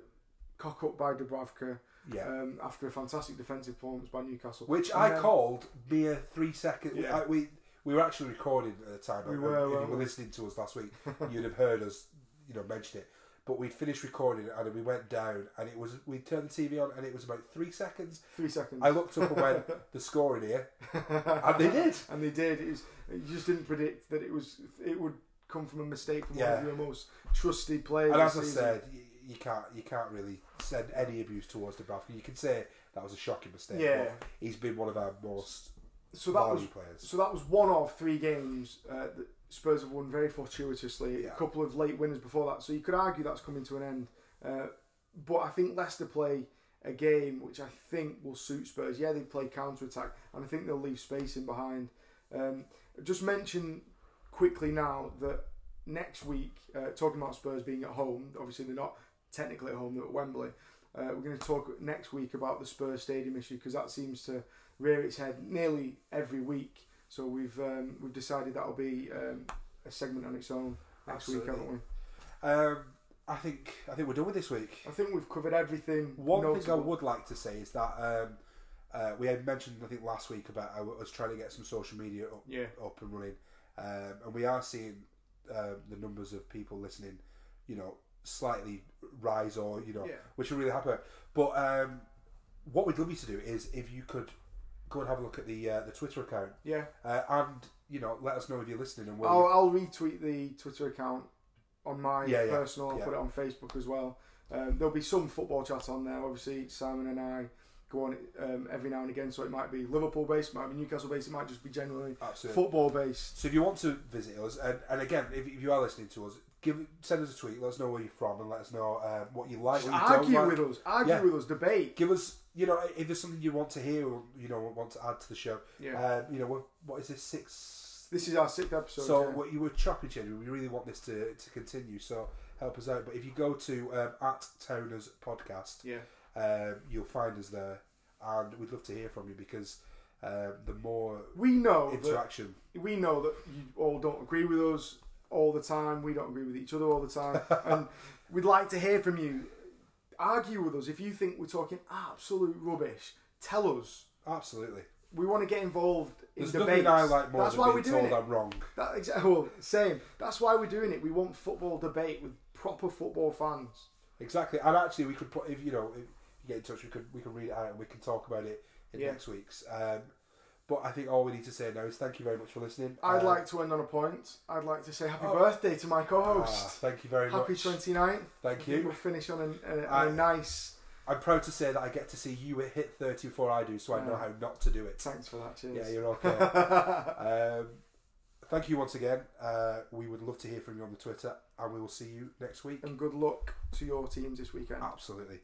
cock up by Dubravka yeah. um, after a fantastic defensive performance by Newcastle. Which And I then- called mere three seconds. Yeah. I, we we were actually recording at the time. We were, If you were listening to us last week, you'd have heard us, you know, mention it. But we'd finished recording it and we went down and it was we turned the TV on and it was about three seconds. Three seconds. I looked up and went the score in here, and they did. and they did. It was, you just didn't predict that it was. It would come from a mistake from Yeah. one of your most trusted players. And as I season. said, you, you can't you can't really send any abuse towards Dubravka. You can say that was a shocking mistake. Yeah. he's been one of our most so that was players. so that was one of three games uh, that Spurs have won very fortuitously. Yeah. A couple of late winners before that, so you could argue that's coming to an end. Uh, but I think Leicester play a game which I think will suit Spurs. Yeah, they play counter attack, and I think they'll leave space in behind. Um, just mention quickly now that next week, uh, talking about Spurs being at home, obviously they're not technically at home; they're at Wembley. Uh, we're going to talk next week about the Spurs stadium issue because that seems to rear its head nearly every week. So we've um, we've decided that'll be um, a segment on its own next week, haven't we? Um, I think I think we're done with this week. I think we've covered everything. One thing I would like to say is that um, uh, we had mentioned I think last week about I was trying to get some social media up, Yeah. up and running, um, and we are seeing um, the numbers of people listening, you know, slightly rise or you know, Yeah. which we're really happy. About. But um, what we'd love you to do is if you could go and have a look at the uh, the Twitter account Yeah, uh, and you know let us know if you're listening and where I'll, I'll retweet the Twitter account on my Yeah, yeah, personal. I'll yeah. put it on Facebook as well. Um, there'll be some football chat on there. Obviously, Simon and I go on um, every now and again. So it might be Liverpool based, might be Newcastle based, it might just be generally absolutely. football based. So if you want to visit us, and, and again, if, if you are listening to us, give send us a tweet. Let us know where you're from, and let us know um, what you like, what you argue like. with us, argue Yeah. with us, debate. Give us, you know, if there's something you want to hear, or you know, want to add to the show. Yeah, Um, you know, what, what is this six? this is our sixth episode. So yeah. what you were chopping, Jenny. We really want this to, to continue. So help us out. But if you go to um, at Towners Podcast, yeah, um, you'll find us there, and we'd love to hear from you because um, the more we know interaction, we know that you all don't agree with us all the time. We don't agree with each other all the time, and we'd like to hear from you. Argue with us if you think we're talking absolute rubbish. Tell us. absolutely. We want to get involved in There's debates. I like more That's than why being we're doing told it. I'm wrong. That exactly. Well, same. That's why we're doing it. We want football debate with proper football fans. Exactly, and actually, we could put if you know if you get in touch, we could we can read it out and we can talk about it in Yeah. next week's. Um, but I think all we need to say now is thank you very much for listening. I'd Uh, like to end on a point. I'd like to say happy Oh. birthday to my ah, co-host. thank you very much. happy much. 29th. Thank you. We'll finish on a, a, I- a nice. I'm proud to say that I get to see you hit 30 before I do, so I know how not to do it. Thanks for that. Cheers. Yeah, you're okay. um, thank you once again. Uh, we would love to hear from you on the Twitter, and we will see you next week. and good luck to your teams this weekend. Absolutely.